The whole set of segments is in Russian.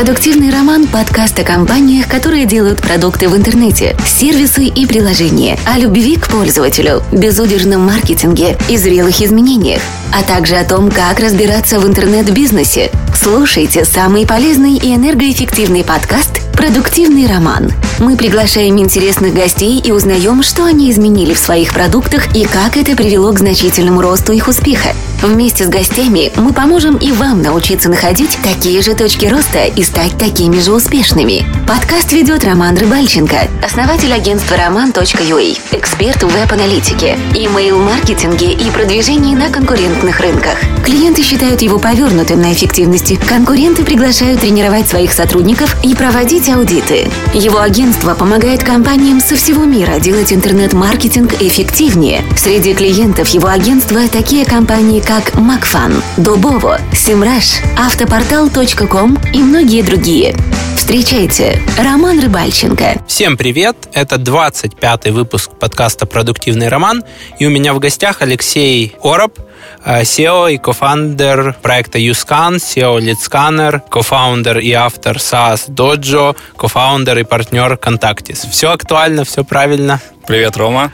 Продуктивный роман – подкаст о компаниях, которые делают продукты в интернете, сервисы и приложения, о любви к пользователю, безудержном маркетинге и зрелых изменениях, а также о том, как разбираться в интернет-бизнесе. Слушайте самый полезный и энергоэффективный подкаст «Продуктивный роман». Мы приглашаем интересных гостей и узнаем, что они изменили в своих продуктах и как это привело к значительному росту их успеха. Вместе с гостями мы поможем и вам научиться находить такие же точки роста и стать такими же успешными. Подкаст ведет Роман Рыбальченко, основатель агентства roman.ua, эксперт в веб-аналитике, имейл-маркетинге и продвижении на конкурентных рынках. Клиенты считают его повернутым на эффективности. Конкуренты приглашают тренировать своих сотрудников и проводить аудиты. Его агентство помогает компаниям со всего мира делать интернет-маркетинг эффективнее. Среди клиентов его агентства такие компании, как Макфан, Дубово, Симраш, Автопортал.ком и многие другие. Встречайте, Роман Рыбальченко. Всем привет! Это 25-й выпуск подкаста «Продуктивный роман». И у меня в гостях Алексей Ороб, SEO и кофаундер проекта YouScan, SEO Lead Scanner, кофаундер и автор SaaS Dojo, кофаундер и партнер Contactis. Все актуально, все правильно? Привет, Рома.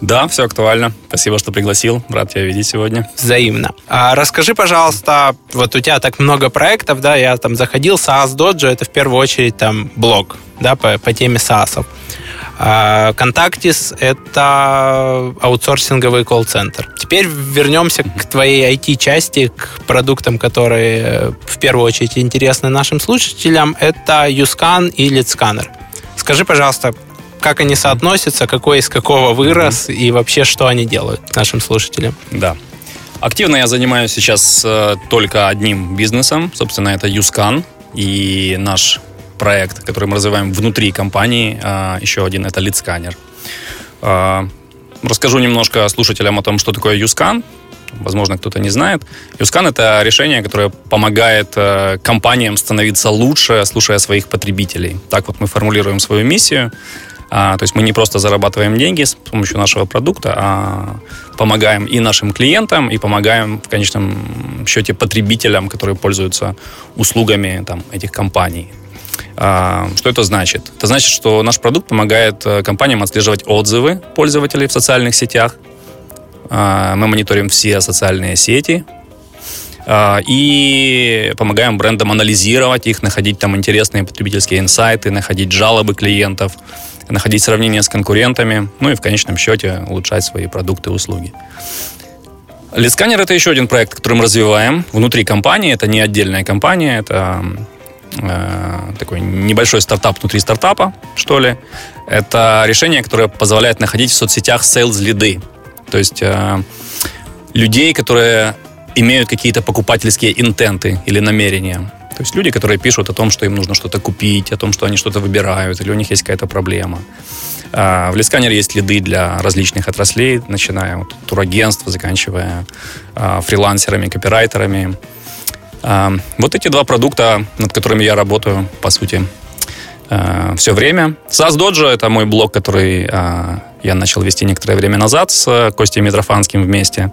Да, все актуально. Спасибо, что пригласил. Рад тебя видеть сегодня. Взаимно. А расскажи, пожалуйста, вот у тебя так много проектов, да, я там заходил, SaaS Dojo, это в первую очередь там блог, да, по, по теме SaaS. Контактис – это аутсорсинговый колл-центр. Теперь вернемся к твоей IT-части, к продуктам, которые в первую очередь интересны нашим слушателям. Это YouScan и LeadScanner. Скажи, пожалуйста, как они соотносятся, какой из какого вырос и вообще что они делают нашим слушателям? Да. Активно я занимаюсь сейчас э, только одним бизнесом, собственно, это YouScan и наш проект, который мы развиваем внутри компании. А, еще один это лид-сканер. А, расскажу немножко слушателям о том, что такое YouScan. Возможно, кто-то не знает. YouScan — это решение, которое помогает э, компаниям становиться лучше, слушая своих потребителей. Так вот мы формулируем свою миссию. А, то есть мы не просто зарабатываем деньги с помощью нашего продукта, а помогаем и нашим клиентам, и помогаем в конечном счете потребителям, которые пользуются услугами там, этих компаний. А, что это значит? Это значит, что наш продукт помогает э, компаниям отслеживать отзывы пользователей в социальных сетях. А, мы мониторим все социальные сети а, и помогаем брендам анализировать их, находить там интересные потребительские инсайты, находить жалобы клиентов, находить сравнения с конкурентами, ну и в конечном счете улучшать свои продукты и услуги. Лидсканер это еще один проект, который мы развиваем внутри компании. Это не отдельная компания, это Э, такой небольшой стартап внутри стартапа, что ли. Это решение, которое позволяет находить в соцсетях sales лиды. То есть э, людей, которые имеют какие-то покупательские интенты или намерения. То есть люди, которые пишут о том, что им нужно что-то купить, о том, что они что-то выбирают, или у них есть какая-то проблема. Э, в Лисканере есть лиды для различных отраслей, начиная от турагентства, заканчивая фрилансерами, копирайтерами, вот эти два продукта, над которыми я работаю, по сути, э, все время. SAS Dojo — это мой блог, который э, я начал вести некоторое время назад с Костей Митрофанским вместе.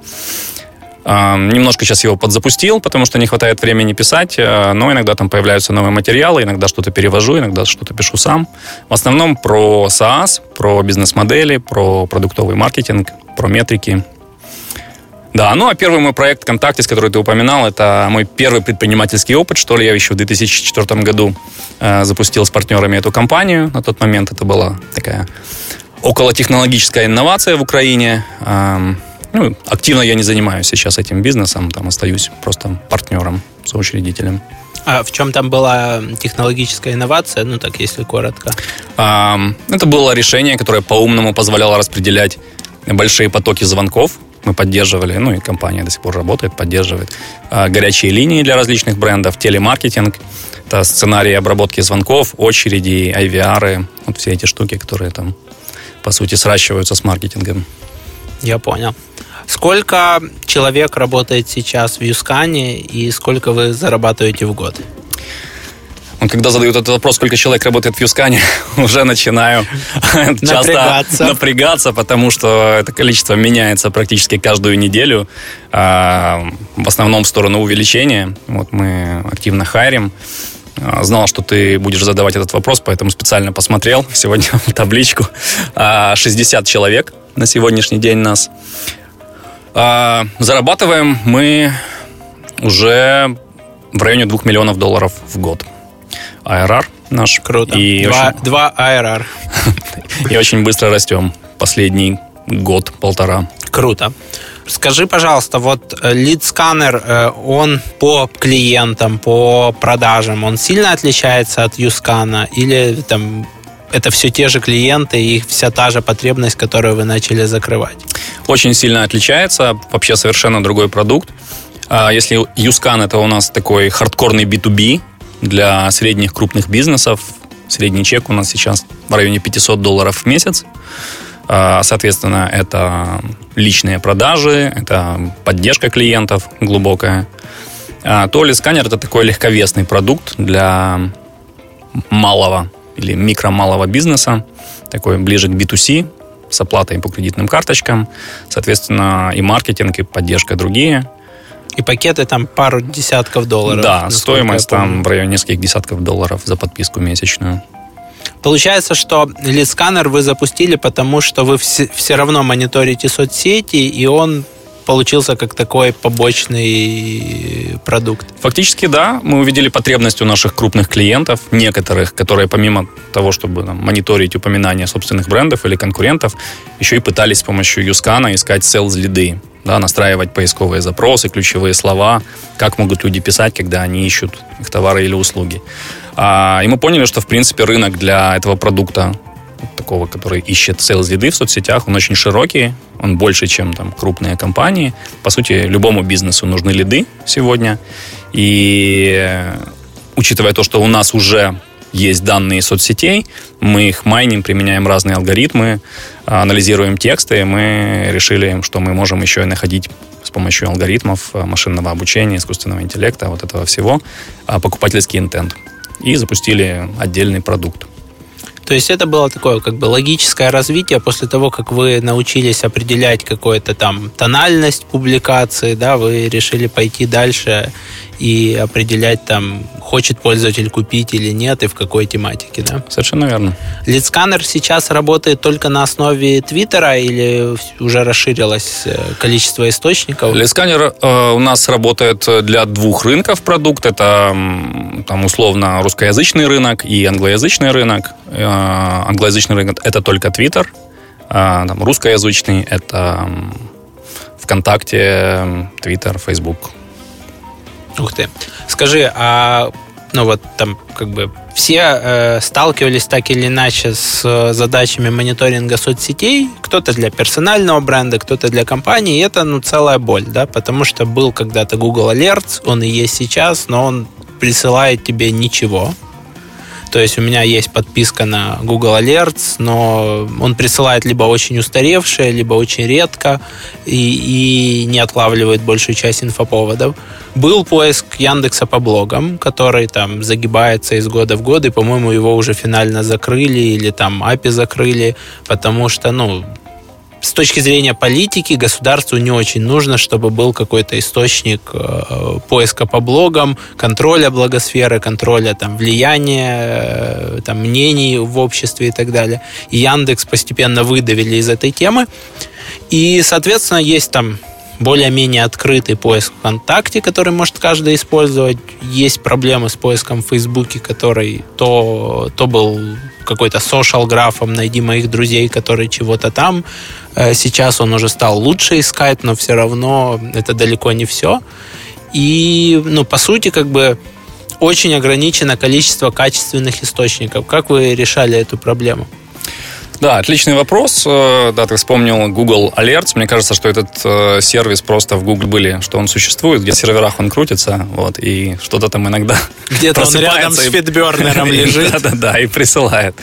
Немножко сейчас его подзапустил, потому что не хватает времени писать, э, но иногда там появляются новые материалы, иногда что-то перевожу, иногда что-то пишу сам. В основном про SaaS, про бизнес-модели, про продуктовый маркетинг, про метрики да, ну а первый мой проект «Контактис», который ты упоминал, это мой первый предпринимательский опыт, что ли. Я еще в 2004 году э, запустил с партнерами эту компанию. На тот момент это была такая околотехнологическая инновация в Украине. Э, ну, активно я не занимаюсь сейчас этим бизнесом, там остаюсь просто партнером, соучредителем. А в чем там была технологическая инновация, ну так, если коротко? Это было решение, которое по-умному позволяло распределять большие потоки звонков мы поддерживали, ну и компания до сих пор работает, поддерживает а, горячие линии для различных брендов, телемаркетинг, это сценарии обработки звонков, очереди, IVR, вот все эти штуки, которые там, по сути, сращиваются с маркетингом. Я понял. Сколько человек работает сейчас в Юскане и сколько вы зарабатываете в год? Когда задают этот вопрос, сколько человек работает в Юскане, уже начинаю часто напрягаться, потому что это количество меняется практически каждую неделю. А, в основном в сторону увеличения. Вот мы активно хайрим. А, знал, что ты будешь задавать этот вопрос, поэтому специально посмотрел сегодня табличку. 60 а, человек на сегодняшний день нас. Зарабатываем мы уже в районе 2 миллионов долларов в год. АРР наш. Круто. И два, очень... два АРР. И очень быстро растем. Последний год-полтора. Круто. Скажи, пожалуйста, вот лид-сканер, э, он по клиентам, по продажам, он сильно отличается от Юскана? Или там это все те же клиенты и вся та же потребность, которую вы начали закрывать? Очень сильно отличается. Вообще совершенно другой продукт. А если Юскан это у нас такой хардкорный B2B для средних крупных бизнесов, средний чек у нас сейчас в районе 500 долларов в месяц. А, соответственно, это личные продажи, это поддержка клиентов глубокая. А, то ли сканер это такой легковесный продукт для малого или микро-малого бизнеса, такой ближе к B2C, с оплатой по кредитным карточкам, соответственно, и маркетинг, и поддержка другие. И пакеты там пару десятков долларов. Да, стоимость там в районе нескольких десятков долларов за подписку месячную. Получается, что лид-сканер вы запустили, потому что вы все, все равно мониторите соцсети, и он получился как такой побочный продукт. Фактически, да. Мы увидели потребность у наших крупных клиентов, некоторых, которые помимо того, чтобы там, мониторить упоминания собственных брендов или конкурентов, еще и пытались с помощью Юскана искать sales лиды, да, настраивать поисковые запросы, ключевые слова, как могут люди писать, когда они ищут их товары или услуги. А, и мы поняли, что, в принципе, рынок для этого продукта такого, который ищет sales лиды в соцсетях, он очень широкий, он больше, чем там крупные компании. По сути, любому бизнесу нужны лиды сегодня. И учитывая то, что у нас уже есть данные соцсетей, мы их майним, применяем разные алгоритмы, анализируем тексты, мы решили, что мы можем еще и находить с помощью алгоритмов машинного обучения, искусственного интеллекта, вот этого всего, а, покупательский интент и запустили отдельный продукт. То есть это было такое как бы логическое развитие после того, как вы научились определять какую-то там тональность публикации, да, вы решили пойти дальше и определять там, хочет пользователь купить или нет, и в какой тематике, да? Совершенно верно. Лидсканер сейчас работает только на основе Твиттера или уже расширилось э, количество источников? Лидсканер э, у нас работает для двух рынков продукт. Это там условно русскоязычный рынок и англоязычный рынок. Э, англоязычный рынок это только Твиттер, там, русскоязычный это ВКонтакте, Твиттер, Фейсбук. Ух ты. Скажи, а ну вот там как бы все э, сталкивались так или иначе с э, задачами мониторинга соцсетей, кто-то для персонального бренда, кто-то для компании, и это ну целая боль, да, потому что был когда-то Google Alerts, он и есть сейчас, но он присылает тебе ничего, то есть у меня есть подписка на Google Alerts, но он присылает либо очень устаревшее, либо очень редко и, и не отлавливает большую часть инфоповодов. Был поиск Яндекса по блогам, который там загибается из года в год, и, по-моему, его уже финально закрыли или там API закрыли, потому что, ну, с точки зрения политики государству не очень нужно, чтобы был какой-то источник э, поиска по блогам, контроля благосферы, контроля там, влияния, э, там, мнений в обществе и так далее. И Яндекс постепенно выдавили из этой темы. И, соответственно, есть там более-менее открытый поиск ВКонтакте, который может каждый использовать. Есть проблемы с поиском в Фейсбуке, который то, то был какой-то social графом, найди моих друзей, которые чего-то там. Э, сейчас он уже стал лучше искать, но все равно это далеко не все. И, ну, по сути, как бы очень ограничено количество качественных источников. Как вы решали эту проблему? Да, отличный вопрос. Э, да, ты вспомнил Google Alerts. Мне кажется, что этот э, сервис просто в Google были, что он существует, где в серверах он крутится, вот, и что-то там иногда Где-то он рядом с фитбернером лежит. Да-да-да, и присылает.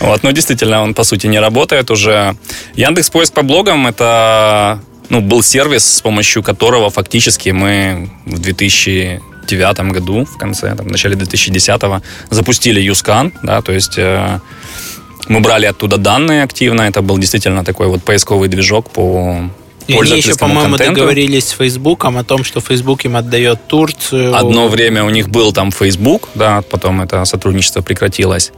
Вот, но действительно, он, по сути, не работает уже. Яндекс Поиск по блогам — это ну, был сервис, с помощью которого фактически мы в 2009 году, в конце, там, в начале 2010 запустили Юскан, да, то есть э, мы брали оттуда данные активно. Это был действительно такой вот поисковый движок по И они еще, по-моему, контенту. договорились с Фейсбуком о том, что Фейсбук им отдает Турцию. Одно время у них был там Фейсбук, да, потом это сотрудничество прекратилось.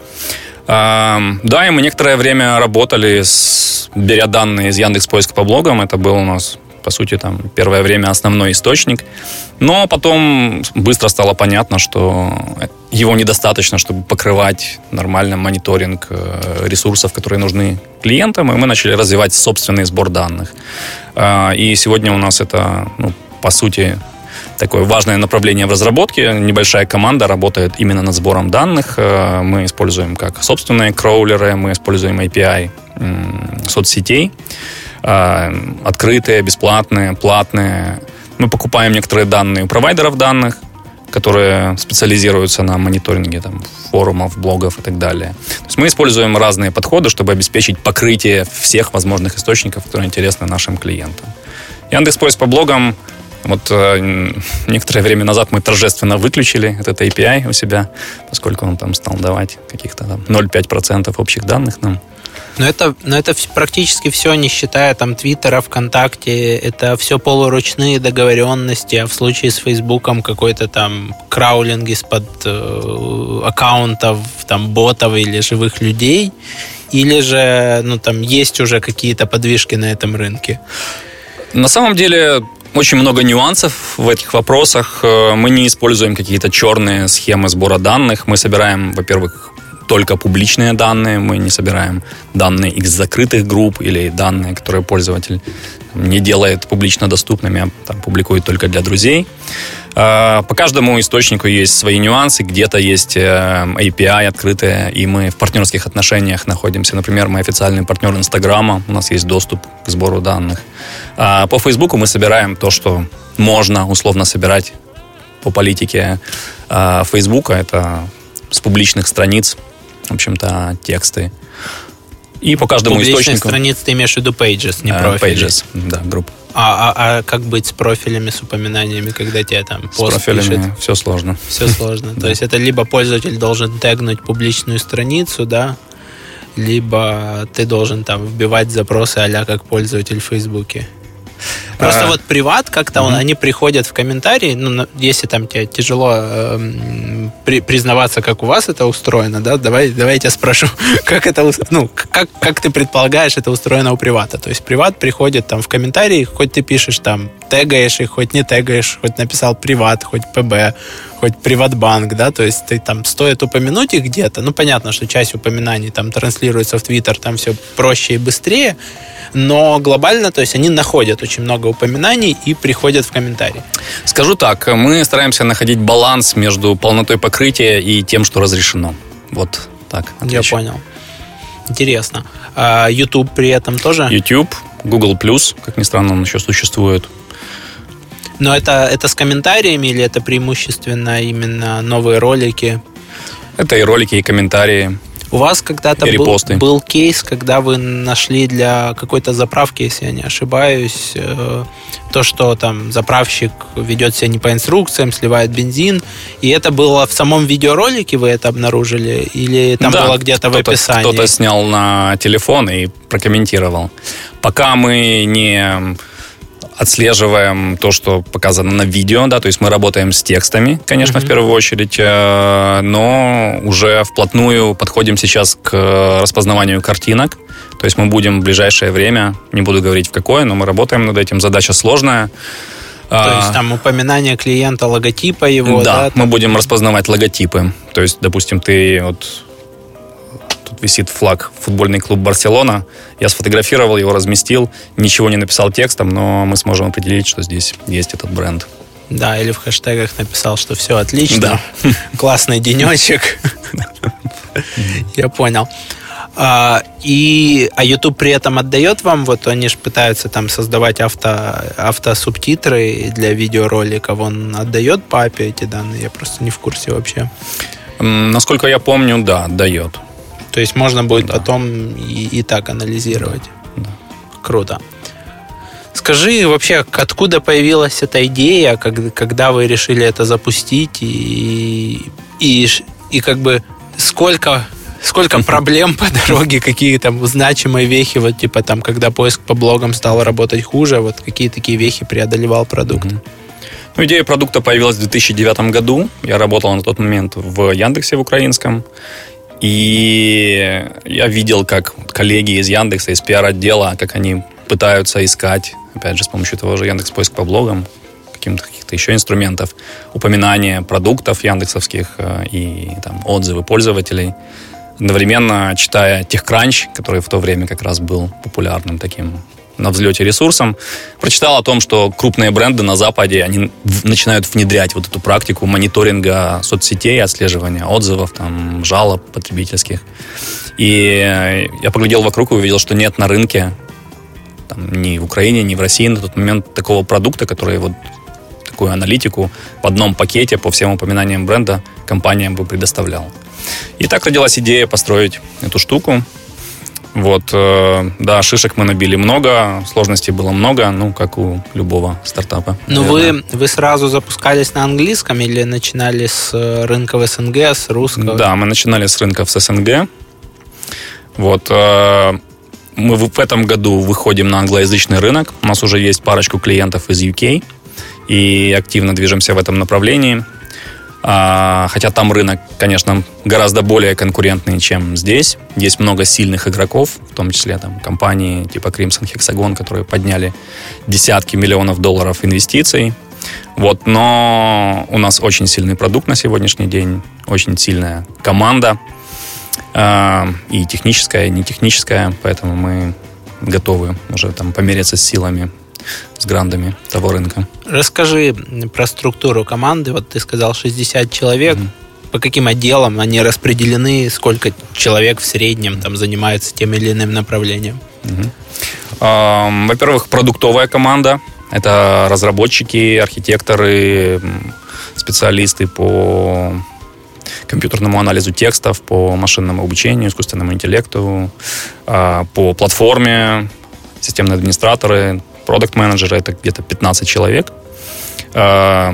Да, и мы некоторое время работали, с, беря данные из Яндекс Поиска по блогам. Это был у нас по сути, там первое время основной источник. Но потом быстро стало понятно, что его недостаточно, чтобы покрывать нормально мониторинг э, ресурсов, которые нужны клиентам, и мы начали развивать собственный сбор данных. А, и сегодня у нас это, ну, по сути, такое важное направление в разработке. Небольшая команда работает именно над сбором данных. Э, мы используем как собственные кроулеры, мы используем API соцсетей. А, открытые, бесплатные, платные. Мы покупаем некоторые данные у провайдеров данных, которые специализируются на мониторинге там, форумов, блогов и так далее. То есть мы используем разные подходы, чтобы обеспечить покрытие всех возможных источников, которые интересны нашим клиентам. Яндекс.Поиск по блогам вот э, некоторое время назад мы торжественно выключили этот API у себя, поскольку он там стал давать каких-то там 0,5% общих данных нам. Но это, но это практически все, не считая там Твиттера, ВКонтакте, это все полуручные договоренности, а в случае с Фейсбуком какой-то там краулинг из-под э, аккаунтов, там ботов или живых людей, или же ну, там есть уже какие-то подвижки на этом рынке? На самом деле очень много нюансов в этих вопросах. Э, мы не используем какие-то черные схемы сбора данных. Мы собираем, во-первых, только публичные данные, мы не собираем данные из закрытых групп или данные, которые пользователь не делает публично доступными, а там, публикует только для друзей. А, по каждому источнику есть свои нюансы, где-то есть э, API открытые, и мы в партнерских отношениях находимся. Например, мы официальный партнер Инстаграма, у нас есть доступ к сбору данных. А по Фейсбуку мы собираем то, что можно условно собирать по политике а, Фейсбука. Это с публичных страниц в общем-то, тексты. И по каждому Публичных источнику... страниц ты имеешь в виду Pages, не uh, профили? Pages, да, группа. А, а, а как быть с профилями, с упоминаниями, когда тебе там пост С профилями пишет? все сложно. Все сложно. То есть это либо пользователь должен тегнуть публичную страницу, да, либо ты должен там вбивать запросы а как пользователь в Фейсбуке. Просто а, вот приват как-то угу. они приходят в комментарии, ну, если там тебе тяжело э, при, признаваться, как у вас это устроено, да, давай, давай я тебя спрошу, как это, ну, как, как ты предполагаешь, это устроено у привата. То есть приват приходит там в комментарии, хоть ты пишешь там, тегаешь их, хоть не тегаешь, хоть написал приват, хоть ПБ, хоть приватбанк, да, то есть ты там стоит упомянуть их где-то, ну, понятно, что часть упоминаний там транслируется в Твиттер, там все проще и быстрее, но глобально, то есть они находят очень много упоминаний и приходят в комментарии. Скажу так, мы стараемся находить баланс между полнотой покрытия и тем, что разрешено. Вот так. Отвечу. Я понял. Интересно. А YouTube при этом тоже? YouTube, Google+, как ни странно, он еще существует. Но это, это с комментариями или это преимущественно именно новые ролики? Это и ролики, и комментарии. У вас когда-то был, был кейс, когда вы нашли для какой-то заправки, если я не ошибаюсь, э, то, что там заправщик ведет себя не по инструкциям, сливает бензин, и это было в самом видеоролике, вы это обнаружили, или там да, было где-то в описании? Кто-то снял на телефон и прокомментировал. Пока мы не отслеживаем то, что показано на видео, да, то есть мы работаем с текстами, конечно, mm-hmm. в первую очередь, э, но уже вплотную подходим сейчас к распознаванию картинок, то есть мы будем в ближайшее время, не буду говорить в какое, но мы работаем над этим, задача сложная, то а, есть там упоминание клиента, логотипа его, да? Да, мы будем распознавать логотипы. То есть, допустим, ты вот висит флаг футбольный клуб Барселона. Я сфотографировал его, разместил, ничего не написал текстом, но мы сможем определить, что здесь есть этот бренд. Да, или в хэштегах написал, что все отлично, да. классный денечек. Я понял. А, и, а YouTube при этом отдает вам, вот они же пытаются там создавать авто, автосубтитры для видеороликов, он отдает папе эти данные? Я просто не в курсе вообще. Насколько я помню, да, отдает. То есть можно будет да. потом и, и так анализировать. Да. Круто. Скажи вообще, откуда появилась эта идея, как, когда вы решили это запустить, и, и, и как бы сколько Сколько проблем по дороге, какие там значимые вехи, вот типа там, когда поиск по блогам стал работать хуже, вот какие такие вехи преодолевал продукт? Ну, идея продукта появилась в 2009 году. Я работал на тот момент в Яндексе в украинском. И я видел, как коллеги из Яндекса, из пиар-отдела, как они пытаются искать, опять же, с помощью того же Яндекс поиск по блогам, каким-то каких-то еще инструментов, упоминания продуктов яндексовских э, и там, отзывы пользователей, одновременно читая TechCrunch, который в то время как раз был популярным таким на взлете ресурсом, прочитал о том, что крупные бренды на Западе, они начинают внедрять вот эту практику мониторинга соцсетей, отслеживания отзывов, там, жалоб потребительских. И я поглядел вокруг и увидел, что нет на рынке там, ни в Украине, ни в России на тот момент такого продукта, который вот такую аналитику в одном пакете по всем упоминаниям бренда компаниям бы предоставлял. И так родилась идея построить эту штуку. Вот, э, да, шишек мы набили много, сложностей было много, ну, как у любого стартапа. Ну, вы, вы сразу запускались на английском или начинали с рынков СНГ, с русского? Да, мы начинали с рынков с СНГ. Вот, э, мы в этом году выходим на англоязычный рынок. У нас уже есть парочку клиентов из UK и активно движемся в этом направлении. А, хотя там рынок, конечно, гораздо более конкурентный, чем здесь. Есть много сильных игроков, в том числе там компании типа Crimson Hexagon, которые подняли десятки миллионов долларов инвестиций. Вот, но у нас очень сильный продукт на сегодняшний день, очень сильная команда, э, и техническая, и не техническая, поэтому мы готовы уже там помериться с силами с грандами того рынка. Расскажи про структуру команды. Вот ты сказал 60 человек. Mm-hmm. По каким отделам они распределены? Сколько человек в среднем там занимается тем или иным направлением? Uh, во-первых, продуктовая команда. Это разработчики, архитекторы, специалисты по компьютерному анализу текстов, по машинному обучению, искусственному интеллекту, а, по платформе, системные администраторы, продукт-менеджеры, это где-то 15 человек. Э,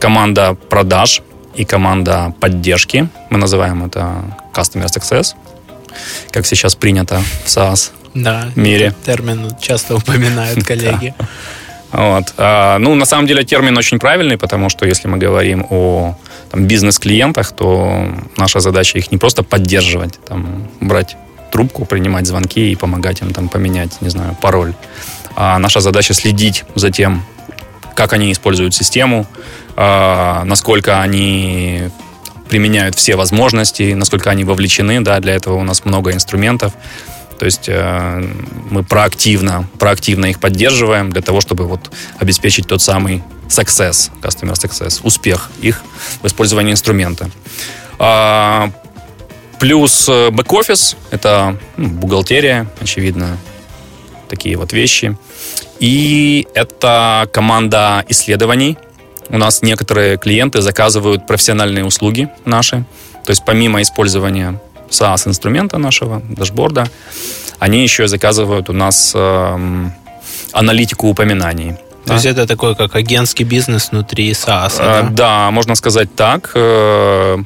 команда продаж и команда поддержки, мы называем это Customer Success, как сейчас принято в SaaS да, мире. термин часто упоминают коллеги. Вот. А, ну, на самом деле термин очень правильный, потому что если мы говорим о там, бизнес-клиентах, то наша задача их не просто поддерживать, там, брать трубку, принимать звонки и помогать им там поменять, не знаю, пароль. А наша задача следить за тем, как они используют систему, а, насколько они применяют все возможности, насколько они вовлечены. Да, для этого у нас много инструментов. То есть э, мы проактивно, проактивно их поддерживаем для того, чтобы вот обеспечить тот самый success, customer success, успех их в использовании инструмента. А, плюс бэк-офис, это ну, бухгалтерия, очевидно, такие вот вещи. И это команда исследований. У нас некоторые клиенты заказывают профессиональные услуги наши. То есть помимо использования SaaS-инструмента нашего, дашборда, они еще заказывают у нас э, аналитику упоминаний. То да? есть это такой как агентский бизнес внутри SaaS, э, да? Да, можно сказать так. Э,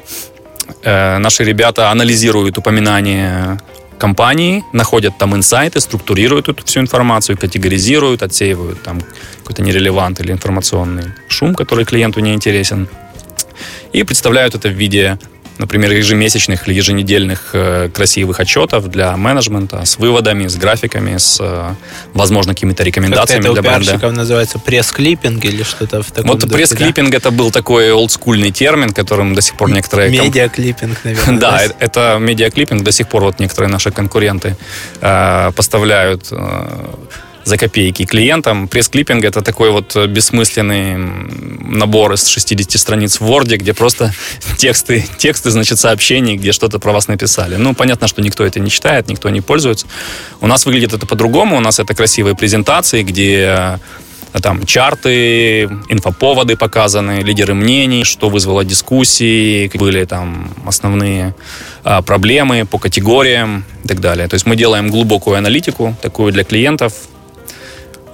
э, наши ребята анализируют упоминания компании, находят там инсайты, структурируют эту всю информацию, категоризируют, отсеивают там какой-то нерелевант или информационный шум, который клиенту не интересен, и представляют это в виде например, ежемесячных или еженедельных э, красивых отчетов для менеджмента с выводами, с графиками, с, э, возможно, какими-то рекомендациями как для бренда. Это называется пресс-клиппинг или что-то в таком Вот пресс-клиппинг да? это был такой олдскульный термин, которым до сих пор некоторые... Медиаклиппинг, наверное. Да, это медиаклиппинг. До сих пор вот некоторые наши конкуренты э, поставляют э, за копейки клиентам. Пресс-клиппинг — это такой вот бессмысленный набор из 60 страниц в Word, где просто тексты, тексты, значит, сообщений, где что-то про вас написали. Ну, понятно, что никто это не читает, никто не пользуется. У нас выглядит это по-другому. У нас это красивые презентации, где э, там чарты, инфоповоды показаны, лидеры мнений, что вызвало дискуссии, были там основные а, проблемы по категориям и так далее. То есть мы делаем глубокую аналитику, такую для клиентов,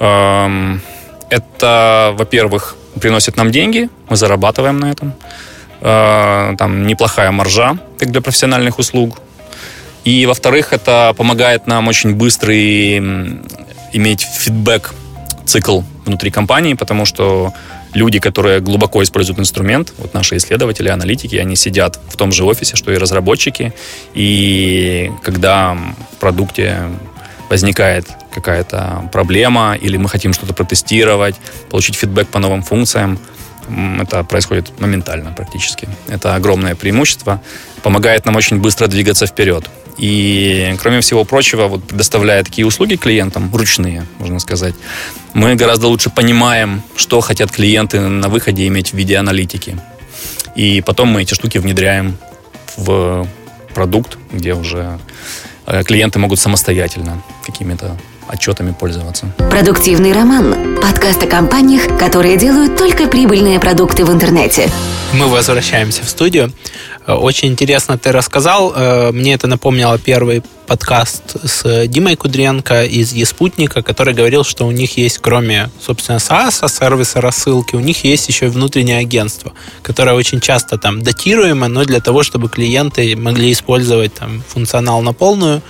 это, во-первых, приносит нам деньги, мы зарабатываем на этом. Э, там неплохая маржа, как для профессиональных услуг. И, во-вторых, это помогает нам очень быстрый иметь фидбэк цикл внутри компании, потому что люди, которые глубоко используют инструмент, вот наши исследователи, аналитики, они сидят в том же офисе, что и разработчики, и когда в продукте возникает какая-то проблема, или мы хотим что-то протестировать, получить фидбэк по новым функциям, это происходит моментально практически. Это огромное преимущество, помогает нам очень быстро двигаться вперед. И, кроме всего прочего, вот предоставляя такие услуги клиентам, ручные, можно сказать, мы гораздо лучше понимаем, что хотят клиенты на выходе иметь в виде аналитики. И потом мы эти штуки внедряем в продукт, где уже э, клиенты могут самостоятельно какими-то отчетами пользоваться. Продуктивный роман. Подкаст о компаниях, которые делают только прибыльные продукты в интернете. Мы возвращаемся в студию. Очень интересно ты рассказал. Э, мне это напомнило первый подкаст с Димой Кудренко из Еспутника, который говорил, что у них есть, кроме, собственно, SaaS, сервиса рассылки, у них есть еще и внутреннее агентство, которое очень часто там датируемо, но для того, чтобы клиенты могли использовать там функционал на полную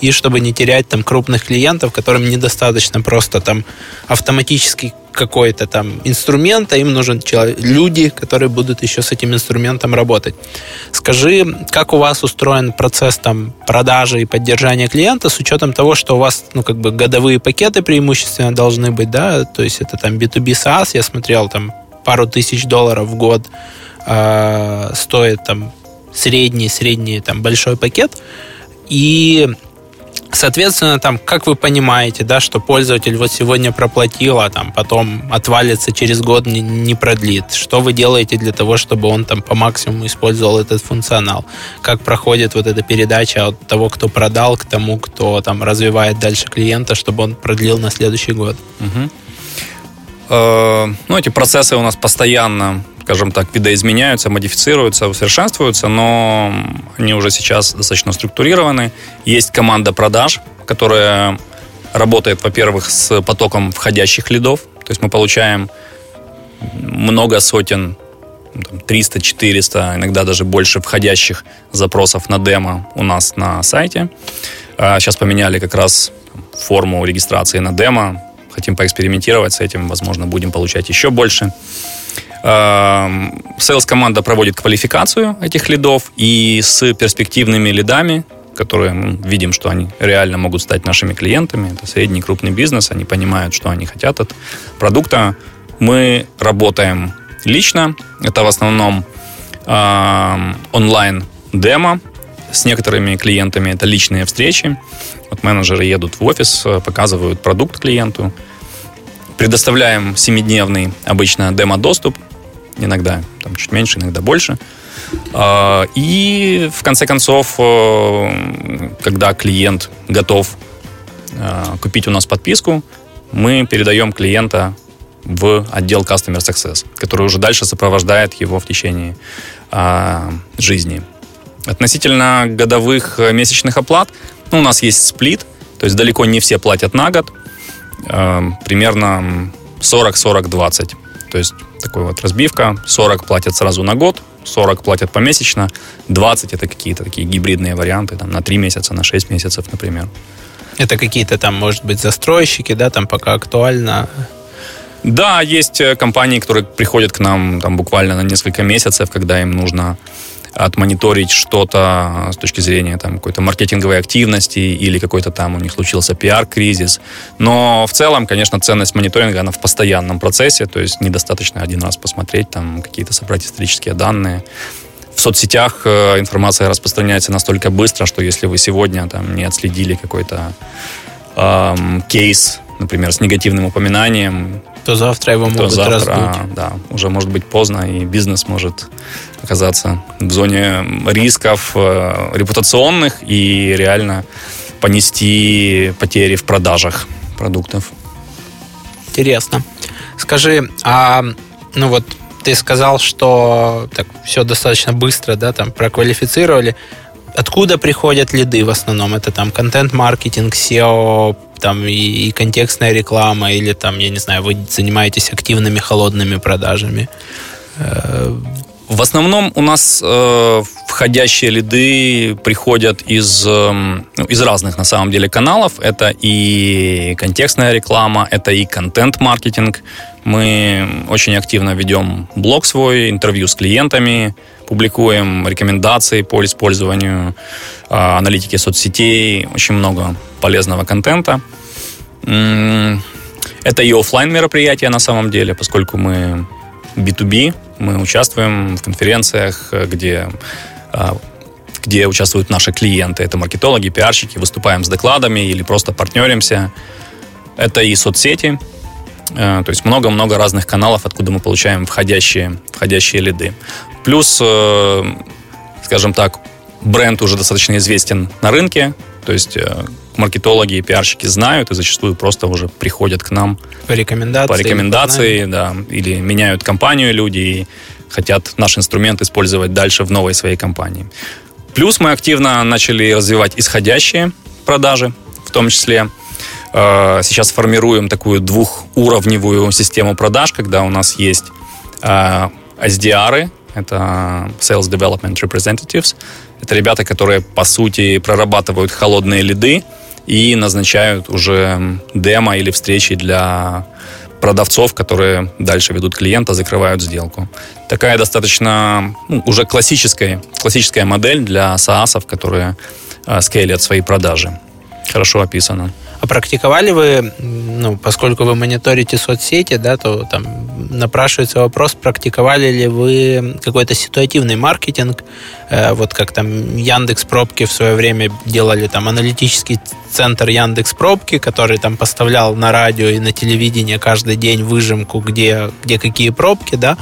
и чтобы не терять там крупных клиентов, которым недостаточно просто там автоматически какой-то там инструмент, а им нужен человек, люди, которые будут еще с этим инструментом работать. Скажи, как у вас устроен процесс там продажи и поддержания клиента с учетом того, что у вас, ну, как бы годовые пакеты преимущественно должны быть, да, то есть это там B2B SaaS, я смотрел там пару тысяч долларов в год э, стоит там средний, средний там большой пакет, и Соответственно, там, как вы понимаете, да, что пользователь вот сегодня проплатил, а там потом отвалится через год, не, не продлит. Что вы делаете для того, чтобы он там по максимуму использовал этот функционал? Как проходит вот эта передача от того, кто продал, к тому, кто там развивает дальше клиента, чтобы он продлил на следующий год? Угу. Ну, эти процессы у нас постоянно скажем так, видоизменяются, модифицируются, усовершенствуются, но они уже сейчас достаточно структурированы. Есть команда продаж, которая работает, во-первых, с потоком входящих лидов. То есть мы получаем много сотен, 300-400, иногда даже больше входящих запросов на демо у нас на сайте. Сейчас а поменяли как раз форму регистрации на демо. Хотим поэкспериментировать с этим, возможно, будем получать еще больше. Сейлс-команда проводит квалификацию этих лидов, и с перспективными лидами, которые мы видим, что они реально могут стать нашими клиентами, это средний крупный бизнес, они понимают, что они хотят от продукта. Мы работаем лично, это в основном э, онлайн-демо, с некоторыми клиентами это личные встречи. Вот менеджеры едут в офис, показывают продукт клиенту. Предоставляем семидневный обычно демо-доступ иногда там чуть меньше, иногда больше. А, и в конце концов, э, когда клиент готов э, купить у нас подписку, мы передаем клиента в отдел Customer Success, который уже дальше сопровождает его в течение а, жизни. Относительно годовых э, месячных оплат, ну, у нас есть сплит, то есть далеко не все платят на год, примерно 40-40-20. То есть такой вот разбивка. 40 платят сразу на год, 40 платят помесячно, 20 это какие-то такие гибридные варианты, там, на 3 месяца, на 6 месяцев, например. Это какие-то там, может быть, застройщики, да, там пока актуально да, есть э, компании, которые приходят к нам там буквально на несколько месяцев, когда им нужно отмониторить что-то с точки зрения там, какой-то маркетинговой активности или какой-то там у них случился пиар-кризис. Но в целом, конечно, ценность мониторинга, она в постоянном процессе, то есть недостаточно один раз посмотреть, там какие-то собрать исторические данные. В соцсетях э, информация распространяется настолько быстро, что если вы сегодня там не отследили какой-то эм, кейс, например, с негативным упоминанием, то завтра его могут то завтра, раздуть. Да, уже может быть поздно, и бизнес может оказаться в зоне рисков э, репутационных и реально понести потери в продажах продуктов. Интересно. Скажи, а ну вот ты сказал, что так все достаточно быстро, да, там проквалифицировали. Откуда приходят лиды в основном? Это там контент-маркетинг, SEO, там и, и контекстная реклама, или там, я не знаю, вы занимаетесь активными холодными продажами? Э, В основном у нас э, входящие лиды приходят из, э, из разных, на самом деле, каналов. Это и контекстная реклама, это и контент-маркетинг. Мы очень активно ведем блог свой, интервью с клиентами, публикуем рекомендации по использованию э, аналитики соцсетей, очень много полезного контента. Это и офлайн мероприятия на самом деле, поскольку мы B2B, мы участвуем в конференциях, где а, где участвуют наши клиенты. Это маркетологи, пиарщики, выступаем с докладами или просто партнеримся. Это и соцсети, то есть много-много разных каналов, откуда мы получаем входящие, входящие лиды. Плюс, э, скажем так, бренд уже достаточно известен на рынке, то есть э, маркетологи и пиарщики знают и зачастую просто уже приходят к нам по рекомендации, по рекомендации да, или меняют компанию люди и хотят наш инструмент использовать дальше в новой своей компании. Плюс мы активно начали развивать исходящие продажи, в том числе э, сейчас формируем такую двухуровневую систему продаж, когда у нас есть э, SDR, это Sales Development Representatives, это ребята, которые, по сути, прорабатывают холодные лиды и назначают уже демо или встречи для продавцов, которые дальше ведут клиента, закрывают сделку. Такая достаточно ну, уже классическая, классическая модель для SaaS, которые э, скейлят свои продажи. Хорошо описано. А практиковали вы, ну, поскольку вы мониторите соцсети, да, то там напрашивается вопрос, практиковали ли вы какой-то ситуативный маркетинг, э, вот как там Яндекс Пробки в свое время делали там аналитический центр Яндекс Пробки, который там поставлял на радио и на телевидение каждый день выжимку, где, где какие пробки, да,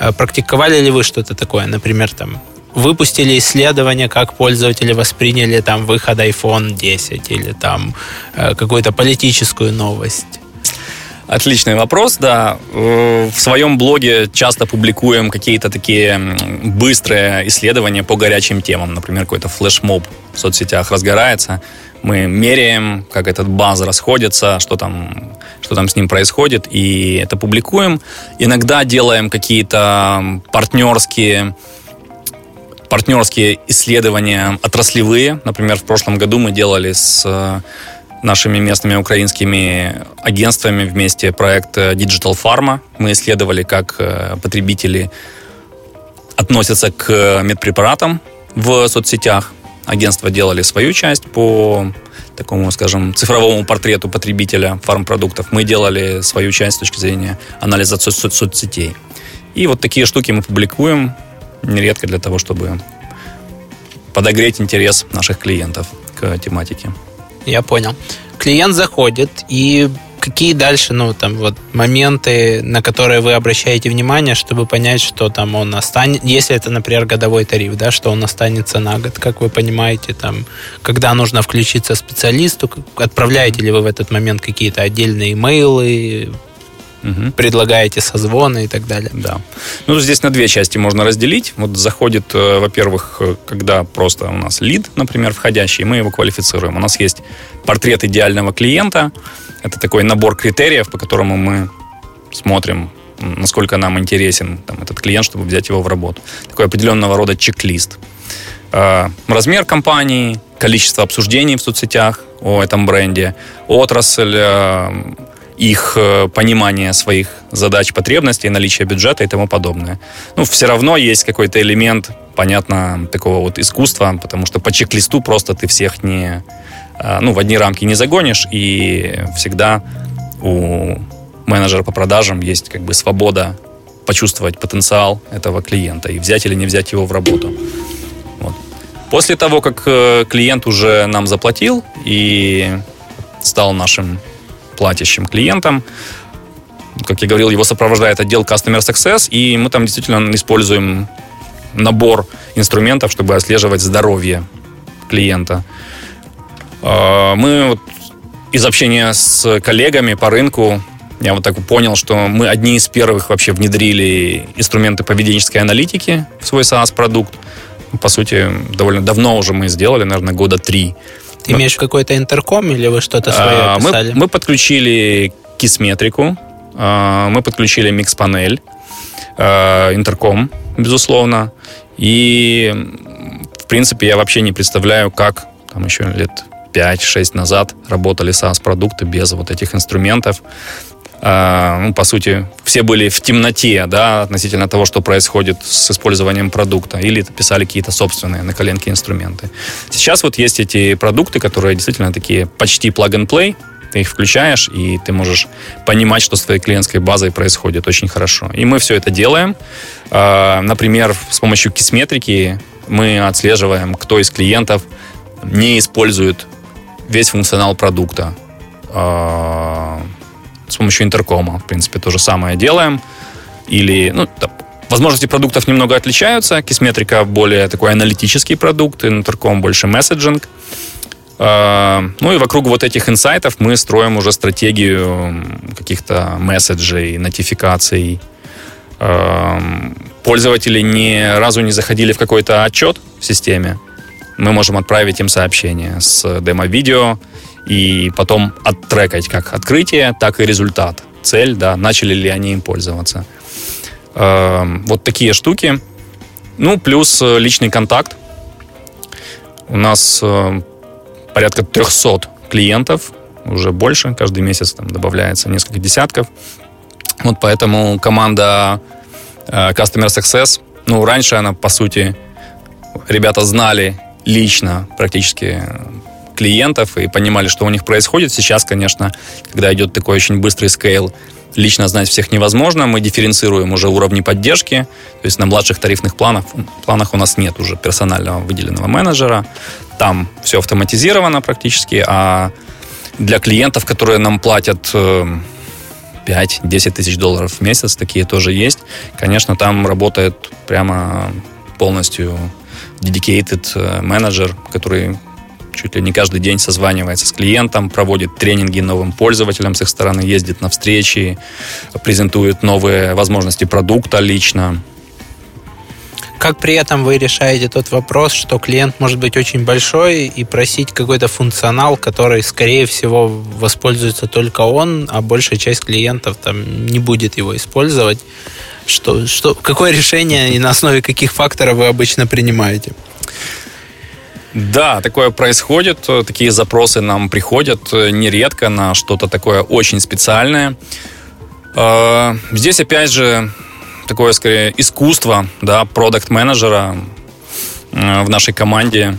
э, практиковали ли вы что-то такое, например, там выпустили исследование, как пользователи восприняли там выход iPhone 10 или там э, какую-то политическую новость? Отличный вопрос, да. Э, в своем блоге часто публикуем какие-то такие быстрые исследования по горячим темам. Например, какой-то флешмоб в соцсетях разгорается. Мы меряем, как этот баз расходится, что там, что там с ним происходит, и это публикуем. Иногда делаем какие-то партнерские партнерские исследования отраслевые. Например, в прошлом году мы делали с э, нашими местными украинскими агентствами вместе проект э, Digital Pharma. Мы исследовали, как э, потребители относятся к медпрепаратам в соцсетях. Агентства делали свою часть по такому, скажем, цифровому портрету потребителя фармпродуктов. Мы делали свою часть с точки зрения анализа со- со- соцсетей. И вот такие штуки мы публикуем нередко для того, чтобы подогреть интерес наших клиентов к тематике. Я понял. Клиент заходит, и какие дальше, ну, там, вот, моменты, на которые вы обращаете внимание, чтобы понять, что там он останется, если это, например, годовой тариф, да, что он останется на год, как вы понимаете, там, когда нужно включиться специалисту, отправляете ли вы в этот момент какие-то отдельные имейлы, угу. предлагаете созвоны и так далее. Да. Ну, здесь на две части можно разделить. Вот заходит, э, во-первых, э, когда просто у нас лид, например, входящий, мы его квалифицируем. У нас есть портрет идеального клиента. Это такой набор критериев, по которому мы смотрим, насколько нам интересен там, этот клиент, чтобы взять его в работу. Такой определенного рода чек-лист. Э, размер компании, количество обсуждений в соцсетях о этом бренде, отрасль, их э, понимание своих задач, потребностей, наличие бюджета и тому подобное. Ну, все равно есть какой-то элемент, понятно, такого вот искусства, потому что по чек-листу просто ты всех не, э, ну, в одни рамки не загонишь, и всегда у менеджера по продажам есть как бы свобода почувствовать потенциал этого клиента и взять или не взять его в работу. Вот. После того, как э, клиент уже нам заплатил и стал нашим платящим клиентам. Как я говорил, его сопровождает отдел Customer Success, и мы там действительно используем набор инструментов, чтобы отслеживать здоровье клиента. А, мы вот из общения с коллегами по рынку я вот так понял, что мы одни из первых вообще внедрили инструменты поведенческой аналитики в свой SaaS-продукт. По сути, довольно давно уже мы сделали, наверное, года три. Ты имеешь какой-то интерком или вы что-то свое а, Мы, мы подключили кисметрику, а, мы подключили микс-панель, э, интерком, безусловно. И, в принципе, я вообще не представляю, как там еще лет 5-6 назад работали SaaS-продукты без вот этих инструментов. А, ну, по сути, все были в темноте, да, относительно того, что происходит с использованием продукта, или писали какие-то собственные на коленке инструменты. Сейчас вот есть эти продукты, которые действительно такие почти plug-and-play, ты их включаешь, и ты можешь понимать, что с твоей клиентской базой происходит очень хорошо. И мы все это делаем. А, например, с помощью кисметрики мы отслеживаем, кто из клиентов не использует весь функционал продукта а, с помощью интеркома. В принципе, то же самое делаем. Или, ну, да, возможности продуктов немного отличаются. Кисметрика более такой аналитический продукт, интерком больше месседжинг. А, ну и вокруг вот этих инсайтов мы строим уже стратегию каких-то месседжей, нотификаций. А, пользователи ни разу не заходили в какой-то отчет в системе. Мы можем отправить им сообщение с демо-видео, и потом оттрекать как открытие, так и результат. Цель, да, начали ли они им пользоваться. Эм, вот такие штуки. Ну, плюс э, личный контакт. У нас э, порядка 300 клиентов, уже больше, каждый месяц там добавляется несколько десятков. Вот поэтому команда э, Customer Success, ну, раньше она, по сути, ребята знали лично практически клиентов и понимали, что у них происходит. Сейчас, конечно, когда идет такой очень быстрый скейл, лично знать всех невозможно. Мы дифференцируем уже уровни поддержки. То есть на младших тарифных планах, планах у нас нет уже персонального выделенного менеджера. Там все автоматизировано практически. А для клиентов, которые нам платят 5-10 э, тысяч долларов в месяц, такие тоже есть. Конечно, там работает прямо полностью dedicated э, менеджер, который чуть ли не каждый день созванивается с клиентом, проводит тренинги новым пользователям с их стороны, ездит на встречи, презентует новые возможности продукта лично. Как при этом вы решаете тот вопрос, что клиент может быть очень большой и просить какой-то функционал, который, скорее всего, воспользуется только он, а большая часть клиентов там не будет его использовать? Что, что, какое решение и на основе каких факторов вы обычно принимаете? Да, такое происходит. Такие запросы нам приходят э, нередко на что-то такое очень специальное. Э, здесь, опять же, такое, скорее, искусство, да, продукт-менеджера в нашей команде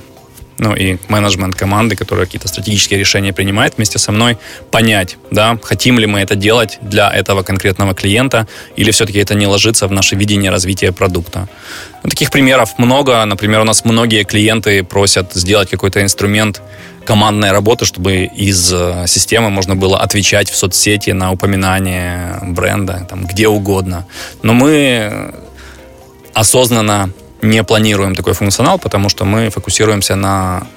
ну и менеджмент команды, которая какие-то стратегические решения принимает вместе со мной, понять, да, хотим ли мы это делать для этого конкретного клиента, или все-таки это не ложится в наше видение развития продукта. Ну, таких примеров много. Например, у нас многие клиенты просят сделать какой-то инструмент командной работы, чтобы из э, системы можно было отвечать в соцсети на упоминание бренда, там, где угодно. Но мы осознанно не планируем такой функционал, потому что мы фокусируемся на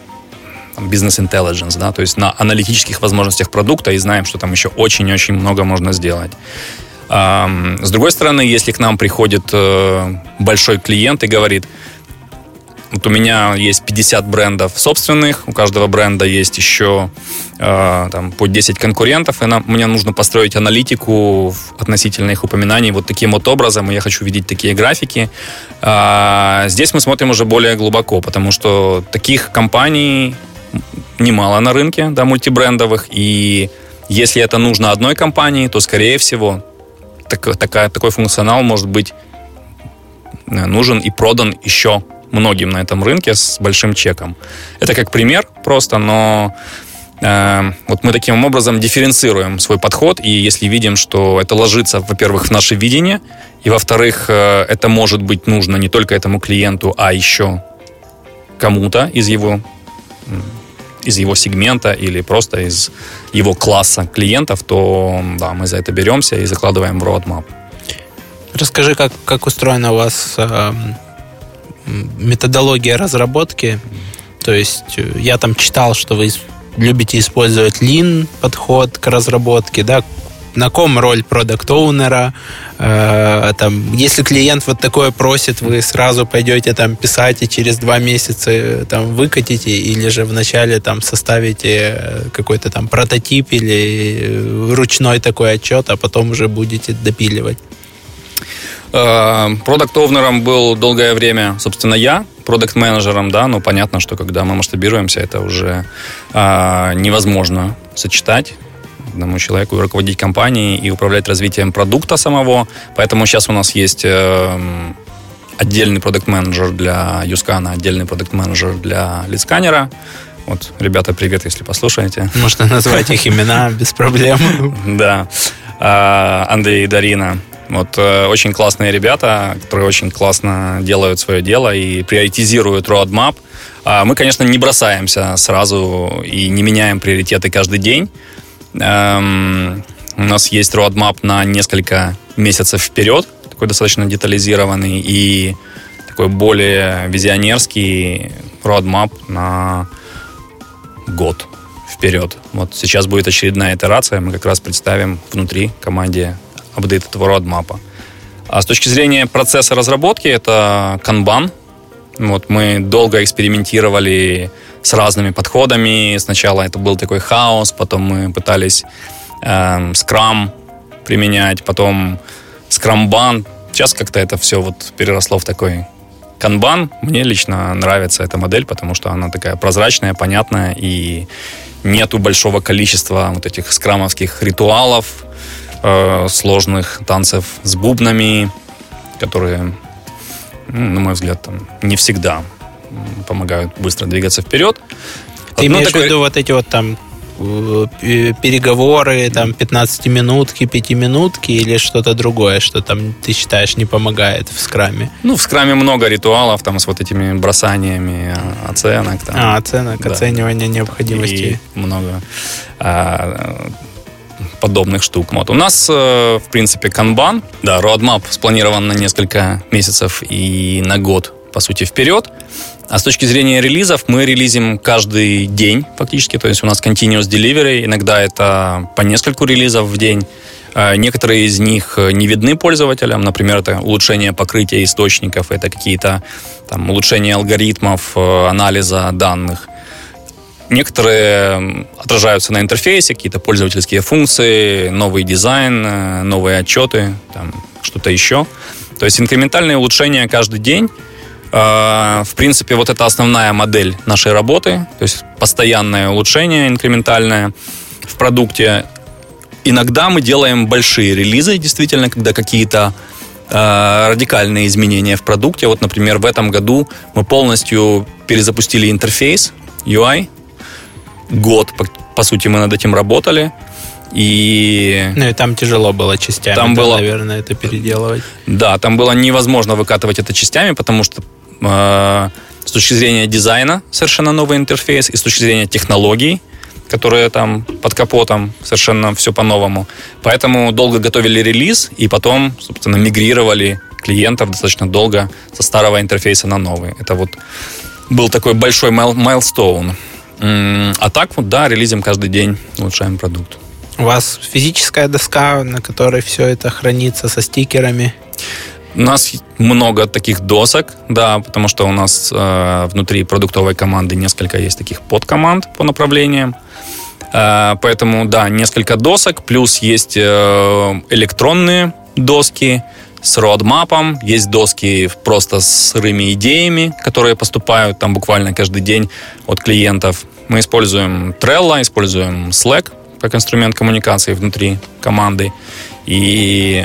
бизнес-интеллигенс, да, то есть на аналитических возможностях продукта и знаем, что там еще очень-очень много можно сделать. С другой стороны, если к нам приходит э, большой клиент и говорит, вот у меня есть 50 брендов собственных, у каждого бренда есть еще э, там, по 10 конкурентов, и нам, мне нужно построить аналитику относительно их упоминаний вот таким вот образом, и я хочу видеть такие графики. А здесь мы смотрим уже более глубоко, потому что таких компаний немало на рынке, да, мультибрендовых, и если это нужно одной компании, то, скорее всего, так, такая, такой функционал может быть э, нужен и продан еще многим на этом рынке с большим чеком. Это как пример просто, но э, вот мы таким образом дифференцируем свой подход, и если видим, что это ложится, во-первых, в наше видение, и, во-вторых, э, это может быть нужно не только этому клиенту, а еще кому-то из его из его сегмента или просто из его класса клиентов, то да, мы за это беремся и закладываем в roadmap. Расскажи, как, как устроена у вас э, методология разработки. То есть э, я там читал, что вы любите использовать lean подход к разработке, да, на ком роль продукт оунера э, там, если клиент вот такое просит, вы сразу пойдете там писать и через два месяца э, там выкатите, или же вначале там составите э, какой-то там прототип или ручной такой отчет, а потом уже будете допиливать? Продукт-овнером был долгое время, собственно, я, продукт-менеджером, да, но понятно, что когда мы масштабируемся, это уже э, невозможно сочетать одному человеку руководить компанией и управлять развитием продукта самого. Поэтому сейчас у нас есть э, отдельный продукт-менеджер для Юскана, отдельный продукт-менеджер для лидсканера. Вот, ребята, привет, если послушаете. Можно назвать их имена без проблем. Да. А, Андрей и Дарина. Вот э, очень классные ребята, которые очень классно делают свое дело и приоритизируют roadmap. А мы, конечно, не бросаемся сразу и не меняем приоритеты каждый день. Эм, у нас есть roadmap на несколько месяцев вперед, такой достаточно детализированный и такой более визионерский roadmap на год вперед. Вот сейчас будет очередная итерация, мы как раз представим внутри команде апдейт этого родмапа. А с точки зрения процесса разработки, это Kanban. Вот мы долго экспериментировали с разными подходами. Сначала это был такой хаос, потом мы пытались э, применять, потом Scrumban. Сейчас как-то это все вот переросло в такой Kanban. Мне лично нравится эта модель, потому что она такая прозрачная, понятная, и нету большого количества вот этих скрамовских ритуалов, э, сложных танцев с бубнами, которые, на мой взгляд, там, не всегда помогают быстро двигаться вперед. Ты имеешь такой... в виду вот эти вот там э, переговоры, там 15-минутки, 5-минутки или что-то другое, что там ты считаешь не помогает в скраме? Ну, в скраме много ритуалов там с вот этими бросаниями оценок. Там. А, оценок, да. оценивание необходимости. И много а, подобных штук. Вот. У нас, э, в принципе, канбан, да, roadmap спланирован на несколько месяцев и на год, по сути, вперед. А с точки зрения релизов, мы релизим каждый день фактически, то есть у нас continuous delivery, иногда это по нескольку релизов в день. Э, некоторые из них не видны пользователям, например, это улучшение покрытия источников, это какие-то там, улучшения алгоритмов э, анализа данных. Некоторые отражаются на интерфейсе, какие-то пользовательские функции, новый дизайн, э, новые отчеты, там, что-то еще. То есть инкрементальные улучшения каждый день. Э, в принципе, вот это основная модель нашей работы, то есть постоянное улучшение инкрементальное в продукте. Иногда мы делаем большие релизы, действительно, когда какие-то э, радикальные изменения в продукте. Вот, например, в этом году мы полностью перезапустили интерфейс UI, год, по, по сути, мы над этим работали. И... Ну и там тяжело было частями, там было, наверное, это переделывать. Да, там было невозможно выкатывать это частями, потому что э, с точки зрения дизайна совершенно новый интерфейс, и с точки зрения технологий, которые там под капотом, совершенно все по-новому. Поэтому долго готовили релиз, и потом, собственно, мигрировали клиентов достаточно долго со старого интерфейса на новый. Это вот был такой большой майлстоун. А так вот, да, релизим каждый день, улучшаем продукт. У вас физическая доска, на которой все это хранится со стикерами? У нас много таких досок, да, потому что у нас э, внутри продуктовой команды несколько есть таких подкоманд по направлениям. Э, поэтому, да, несколько досок, плюс есть э, электронные доски, с родмапом, есть доски просто с сырыми идеями, которые поступают там буквально каждый день от клиентов. Мы используем Trello, используем Slack как инструмент коммуникации внутри команды. И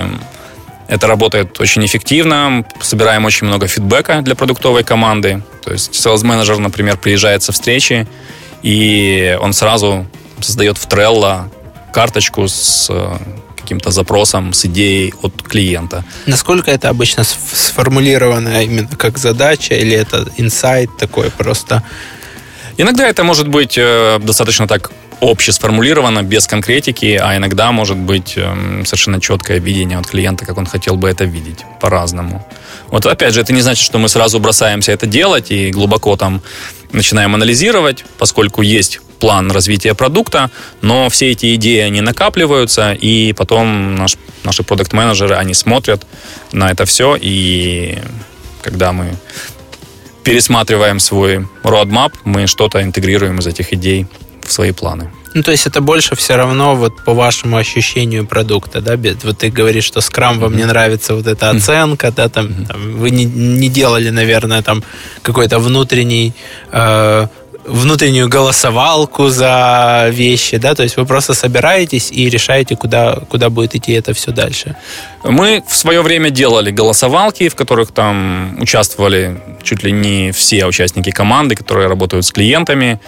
это работает очень эффективно. Собираем очень много фидбэка для продуктовой команды. То есть sales менеджер, например, приезжает со встречи, и он сразу создает в Trello карточку с каким-то запросом, с идеей от клиента. Насколько это обычно сформулировано именно как задача или это инсайт такой просто? Иногда это может быть э, достаточно так обще сформулировано, без конкретики, а иногда может быть э, совершенно четкое видение от клиента, как он хотел бы это видеть, по-разному. Вот опять же, это не значит, что мы сразу бросаемся это делать и глубоко там начинаем анализировать, поскольку есть план развития продукта, но все эти идеи, они накапливаются, и потом наш, наши продукт-менеджеры, они смотрят на это все, и когда мы пересматриваем свой roadmap, мы что-то интегрируем из этих идей в свои планы. Ну, то есть это больше все равно вот по вашему ощущению продукта, да? Вот ты говоришь, что скрам вам не нравится вот эта оценка, да, там, там вы не, не делали, наверное, там какой-то внутренний э, внутреннюю голосовалку за вещи, да, то есть вы просто собираетесь и решаете, куда, куда будет идти это все дальше. Мы в свое время делали голосовалки, в которых там участвовали чуть ли не все участники команды, которые работают с клиентами.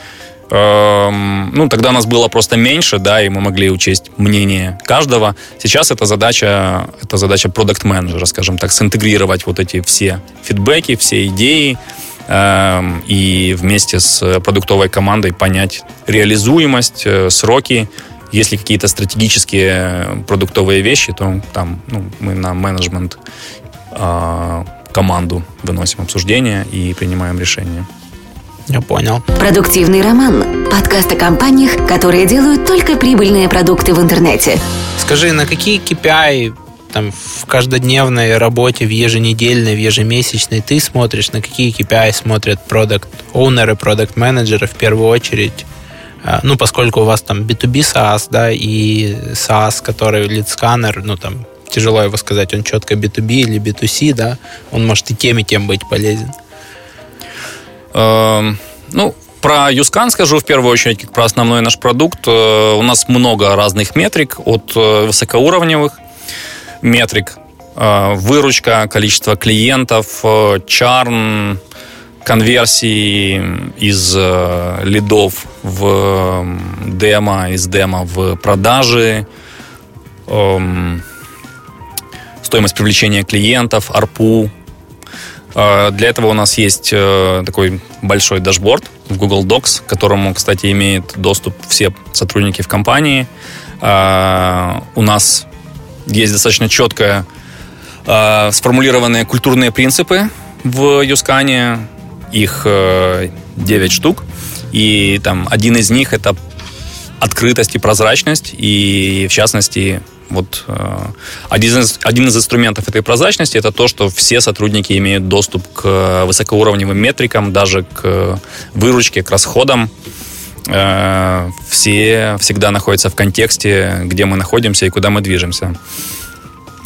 Эм, ну, тогда нас было просто меньше, да, и мы могли учесть мнение каждого. Сейчас это задача, это задача продукт-менеджера, скажем так, синтегрировать вот эти все фидбэки, все идеи, Эм, и вместе с продуктовой командой понять реализуемость, э, сроки. Если какие-то стратегические продуктовые вещи, то там ну, мы на менеджмент а, команду выносим обсуждение и принимаем решение. Я понял. Продуктивный роман. Подкаст о компаниях, которые делают только прибыльные продукты в интернете. Скажи, на какие KPI там в каждодневной работе, в еженедельной, в ежемесячной ты смотришь, на какие KPI смотрят продукт оунеры продукт менеджеры в первую очередь, а, ну, поскольку у вас там B2B SaaS, да, и SaaS, который scanner, ну, там, тяжело его сказать, он четко B2B или B2C, да, он может и тем, и тем быть полезен. Эм, ну, про Юскан скажу в первую очередь, как про основной наш продукт. Э, у нас много разных метрик, от э, высокоуровневых метрик. Э, выручка, количество клиентов, чарн, конверсии из лидов в демо, из демо в продажи, эм, стоимость привлечения клиентов, ARPU. Для этого у нас есть такой большой дашборд в Google Docs, к которому, кстати, имеют доступ все сотрудники в компании. У нас есть достаточно четко э, сформулированные культурные принципы в Юскане. Их э, 9 штук. И там один из них это открытость и прозрачность. И в частности, вот э, один, из, один из инструментов этой прозрачности это то, что все сотрудники имеют доступ к высокоуровневым метрикам, даже к выручке, к расходам. Э, все всегда находятся в контексте, где мы находимся и куда мы движемся.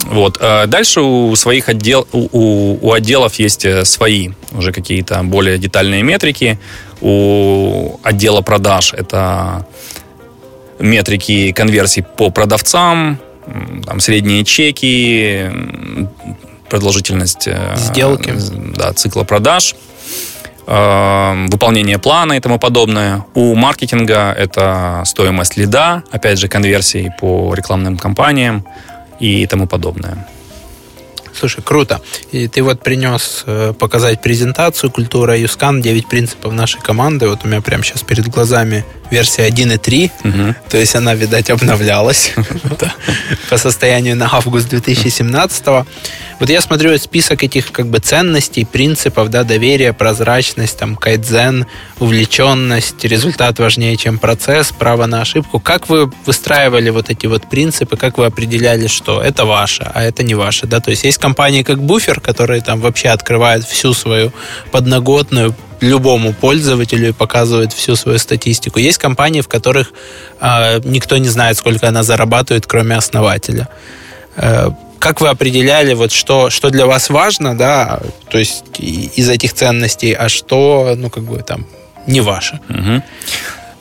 Вот. Э, дальше у своих отдел, у, у отделов есть свои уже какие-то более детальные метрики. У отдела продаж это метрики конверсий по продавцам, там средние чеки, продолжительность сделки, да, цикла продаж – Эм, выполнение плана и тому подобное. У маркетинга это стоимость лида, опять же, конверсии по рекламным кампаниям и тому подобное. Слушай, круто. И ты вот принес э, показать презентацию «Культура Юскан. 9 принципов нашей команды». Вот у меня прямо сейчас перед глазами версия 1.3. Угу. То есть она, видать, обновлялась по состоянию на август 2017 Вот я смотрю список этих как бы ценностей, принципов, да, доверие, прозрачность, там, кайдзен, увлеченность, результат важнее, чем процесс, право на ошибку. Как вы выстраивали вот эти вот принципы, как вы определяли, что это ваше, а это не ваше, да? То есть есть компании как Буфер, которые там вообще открывают всю свою подноготную любому пользователю и показывают всю свою статистику. Есть компании, в которых э, никто не знает, сколько она зарабатывает, кроме основателя. Э, как вы определяли, вот что, что для вас важно, да, то есть из этих ценностей, а что, ну, как бы там, не ваше? Угу.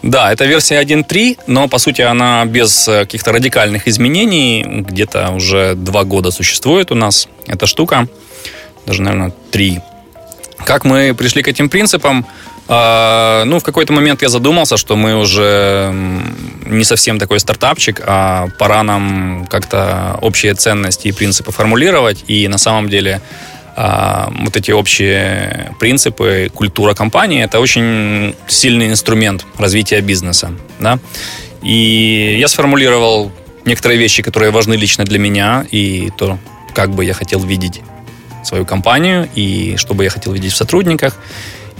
Да, это версия 1.3, но по сути она без каких-то радикальных изменений. Где-то уже два года существует у нас эта штука. Даже, наверное, три как мы пришли к этим принципам? А, ну, в какой-то момент я задумался, что мы уже не совсем такой стартапчик, а пора нам как-то общие ценности и принципы формулировать. И на самом деле а, вот эти общие принципы, культура компании – это очень сильный инструмент развития бизнеса. Да? И я сформулировал некоторые вещи, которые важны лично для меня, и то, как бы я хотел видеть свою компанию и что бы я хотел видеть в сотрудниках.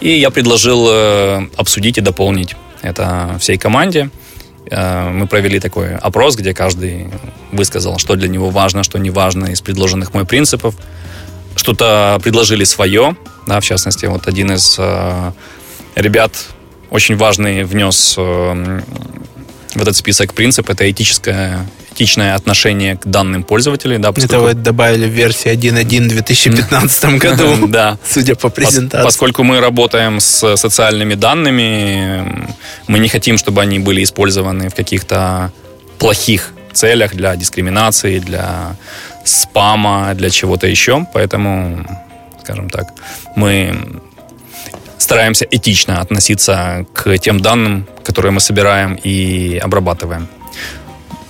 И я предложил э, обсудить и дополнить это всей команде. Э, мы провели такой опрос, где каждый высказал, что для него важно, что не важно из предложенных мой принципов. Что-то предложили свое, да, в частности, вот один из э, ребят очень важный внес в этот список принцип это этическое, этичное отношение к данным пользователей. Да, поскольку... Это вы добавили в версии 1.1 в 2015 году, да. судя по презентации. Поскольку мы работаем с социальными данными, мы не хотим, чтобы они были использованы в каких-то плохих целях для дискриминации, для спама, для чего-то еще. Поэтому, скажем так, мы стараемся этично относиться к тем данным, которые мы собираем и обрабатываем.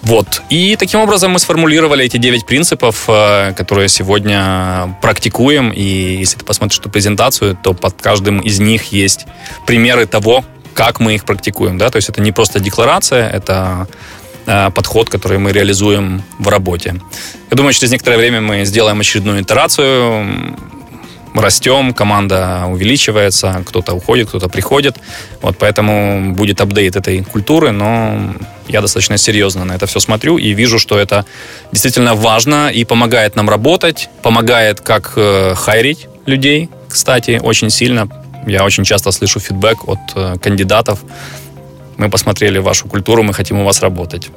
Вот. И таким образом мы сформулировали эти 9 принципов, э, которые сегодня практикуем. И если ты посмотришь эту презентацию, то под каждым из них есть примеры того, как мы их практикуем. Да? То есть это не просто декларация, это э, подход, который мы реализуем в работе. Я думаю, через некоторое время мы сделаем очередную итерацию, растем, команда увеличивается, кто-то уходит, кто-то приходит. Вот поэтому будет апдейт этой культуры, но я достаточно серьезно на это все смотрю и вижу, что это действительно важно и помогает нам работать, помогает как э, хайрить людей, кстати, очень сильно. Я очень часто слышу фидбэк от э, кандидатов. Мы посмотрели вашу культуру, мы хотим у вас работать.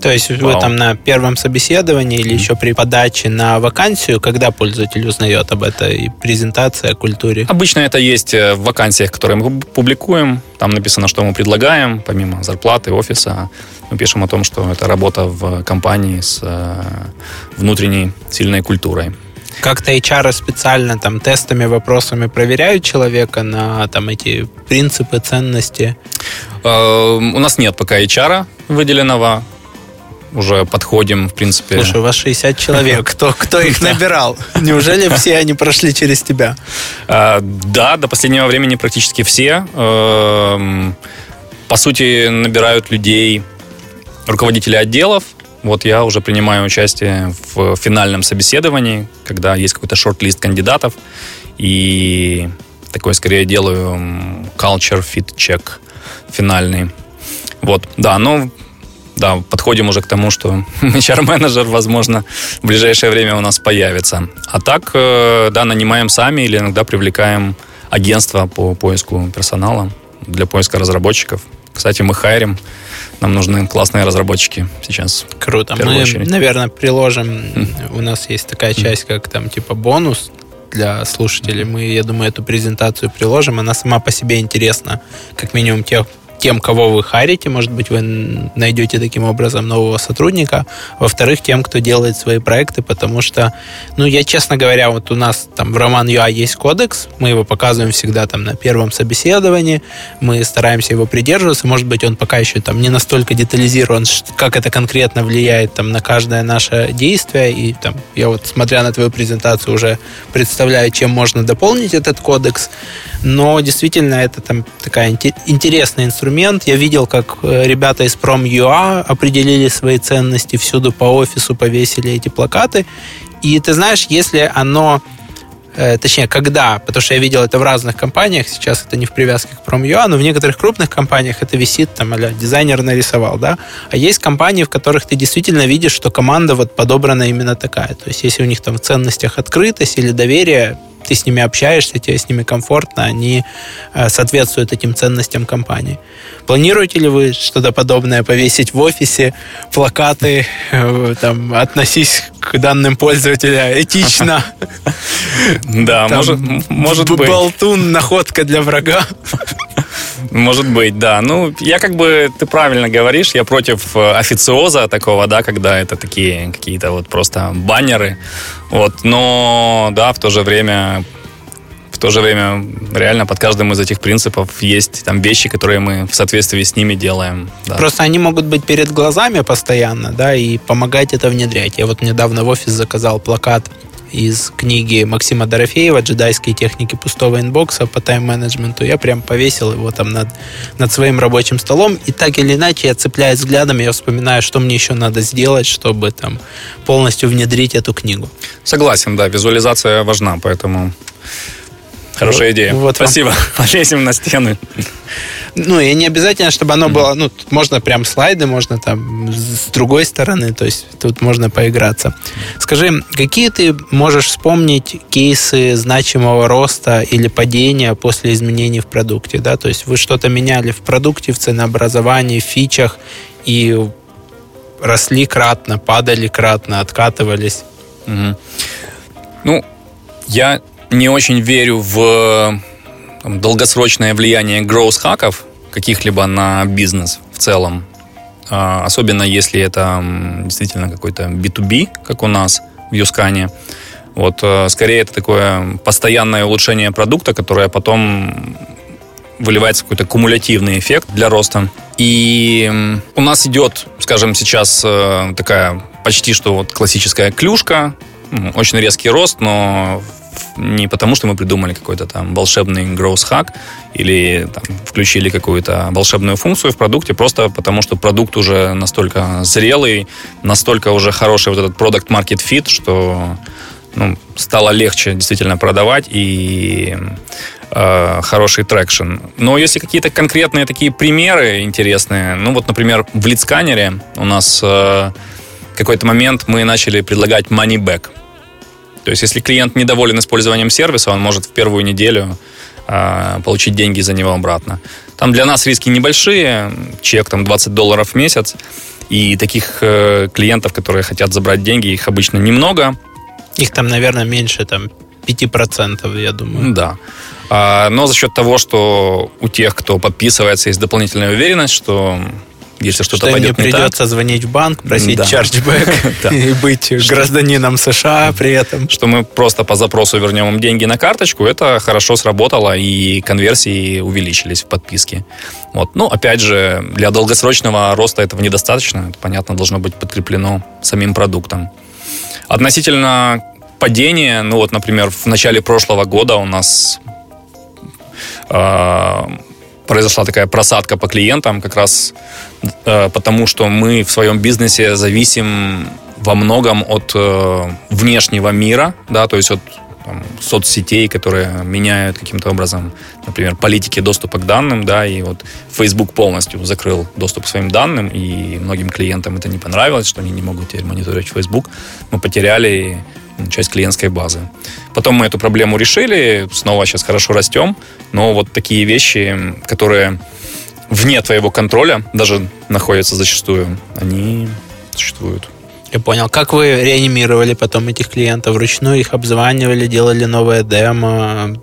То есть Вау. вы там на первом собеседовании или еще при подаче на вакансию, когда пользователь узнает об этой презентации о культуре? Обычно это есть э, в вакансиях, которые мы публикуем. Там написано, что мы предлагаем, помимо зарплаты, офиса. Мы пишем о том, что это работа в компании с э, внутренней сильной культурой. Как-то HR специально там тестами, вопросами проверяют человека на там эти принципы, ценности? Э, у нас нет пока HR выделенного уже подходим, в принципе. Слушай, у вас 60 человек. Кто, кто их набирал? Неужели все они прошли через тебя? А, да, до последнего времени практически все. Эм, по сути, набирают людей руководители отделов. Вот я уже принимаю участие в финальном собеседовании, когда есть какой-то шорт-лист кандидатов. И такой скорее делаю culture fit check финальный. Вот, да, но да, подходим уже к тому, что HR-менеджер, возможно, в ближайшее время у нас появится. А так, э, да, нанимаем сами или иногда привлекаем агентство по поиску персонала для поиска разработчиков. Кстати, мы хайрим. Нам нужны классные разработчики сейчас. Круто. Мы, очередь. наверное, приложим. Mm. У нас есть такая часть, как там типа бонус для слушателей. Мы, я думаю, эту презентацию приложим. Она сама по себе интересна. Как минимум тех тем, кого вы харите, может быть, вы найдете таким образом нового сотрудника. Во-вторых, тем, кто делает свои проекты, потому что, ну, я, честно говоря, вот у нас там в Роман ЮА есть кодекс, мы его показываем всегда там на первом собеседовании, мы стараемся его придерживаться, может быть, он пока еще там не настолько детализирован, как это конкретно влияет там на каждое наше действие, и там я вот, смотря на твою презентацию, уже представляю, чем можно дополнить этот кодекс, но действительно это там такая интересная инструмент. Я видел, как э, ребята из Prom.ua определили свои ценности, всюду по офису повесили эти плакаты. И ты знаешь, если оно э, точнее, когда, потому что я видел это в разных компаниях, сейчас это не в привязке к Prom.ua, но в некоторых крупных компаниях это висит, там, а дизайнер нарисовал, да, а есть компании, в которых ты действительно видишь, что команда вот подобрана именно такая, то есть если у них там в ценностях открытость или доверие, ты с ними общаешься, тебе с ними комфортно, они э, соответствуют этим ценностям компании. Планируете ли вы что-то подобное повесить в офисе, плакаты, э, там, относись к данным пользователя этично? Да, может, может быть. Болтун, находка для врага. Может быть, да. Ну, я как бы, ты правильно говоришь, я против э, официоза такого, да, когда это такие какие-то вот просто баннеры. Вот, но, да, в то же время в то же время реально под каждым из этих принципов есть там вещи, которые мы в соответствии с ними делаем. Да. Просто они могут быть перед глазами постоянно, да, и помогать это внедрять. Я вот недавно в офис заказал плакат из книги Максима Дорофеева «Джедайские техники пустого инбокса» по тайм-менеджменту. Я прям повесил его там над, над своим рабочим столом. И так или иначе я цепляюсь взглядом, я вспоминаю, что мне еще надо сделать, чтобы там полностью внедрить эту книгу. Согласен, да, визуализация важна, поэтому Хорошая идея. Вот Спасибо. Полезем на стены. Ну, и не обязательно, чтобы оно было, ну, тут можно прям слайды, можно там с другой стороны, то есть тут можно поиграться. Скажи, какие ты можешь вспомнить кейсы значимого роста или падения после изменений в продукте, да? То есть вы что-то меняли в продукте, в ценообразовании, в фичах, и росли кратно, падали кратно, откатывались. Угу. Ну, я не очень верю в там, долгосрочное влияние гроус-хаков каких-либо на бизнес в целом. А, особенно если это действительно какой-то B2B, как у нас в Юскане. Вот, э, скорее, это такое постоянное улучшение продукта, которое потом выливается какой-то кумулятивный эффект для роста. И у нас идет, скажем, сейчас э, такая почти что вот классическая клюшка, очень резкий рост, но не потому, что мы придумали какой-то там волшебный growth hack или там, включили какую-то волшебную функцию в продукте, просто потому что продукт уже настолько зрелый, настолько уже хороший вот этот product market fit, что ну, стало легче действительно продавать и э, хороший traction. Но если какие-то конкретные такие примеры интересные, ну вот, например, в лидсканере у нас э, какой-то момент мы начали предлагать money back. То есть, если клиент недоволен использованием сервиса, он может в первую неделю э, получить деньги за него обратно. Там для нас риски небольшие, чек там 20 долларов в месяц, и таких э, клиентов, которые хотят забрать деньги, их обычно немного. Их там, наверное, меньше там 5%, я думаю. Да. А, но за счет того, что у тех, кто подписывается, есть дополнительная уверенность, что если что-то что пойдет не придется так, звонить в банк, просить да. чарджбэк и быть гражданином США при этом. Что мы просто по запросу вернем им деньги на карточку, это хорошо сработало, и конверсии увеличились в подписке. Вот. Ну, опять же, для долгосрочного роста этого недостаточно. Это, понятно, должно быть подкреплено самим продуктом. Относительно падения, ну вот, например, в начале прошлого года у нас э, произошла такая просадка по клиентам, как раз э, потому, что мы в своем бизнесе зависим во многом от э, внешнего мира, да, то есть от там, соцсетей, которые меняют каким-то образом, например, политики доступа к данным, да, и вот Facebook полностью закрыл доступ к своим данным, и многим клиентам это не понравилось, что они не могут теперь мониторить Facebook. Мы потеряли часть клиентской базы. Потом мы эту проблему решили, снова сейчас хорошо растем, но вот такие вещи, которые вне твоего контроля даже находятся зачастую, они существуют. Я понял. Как вы реанимировали потом этих клиентов? Вручную их обзванивали, делали новое демо?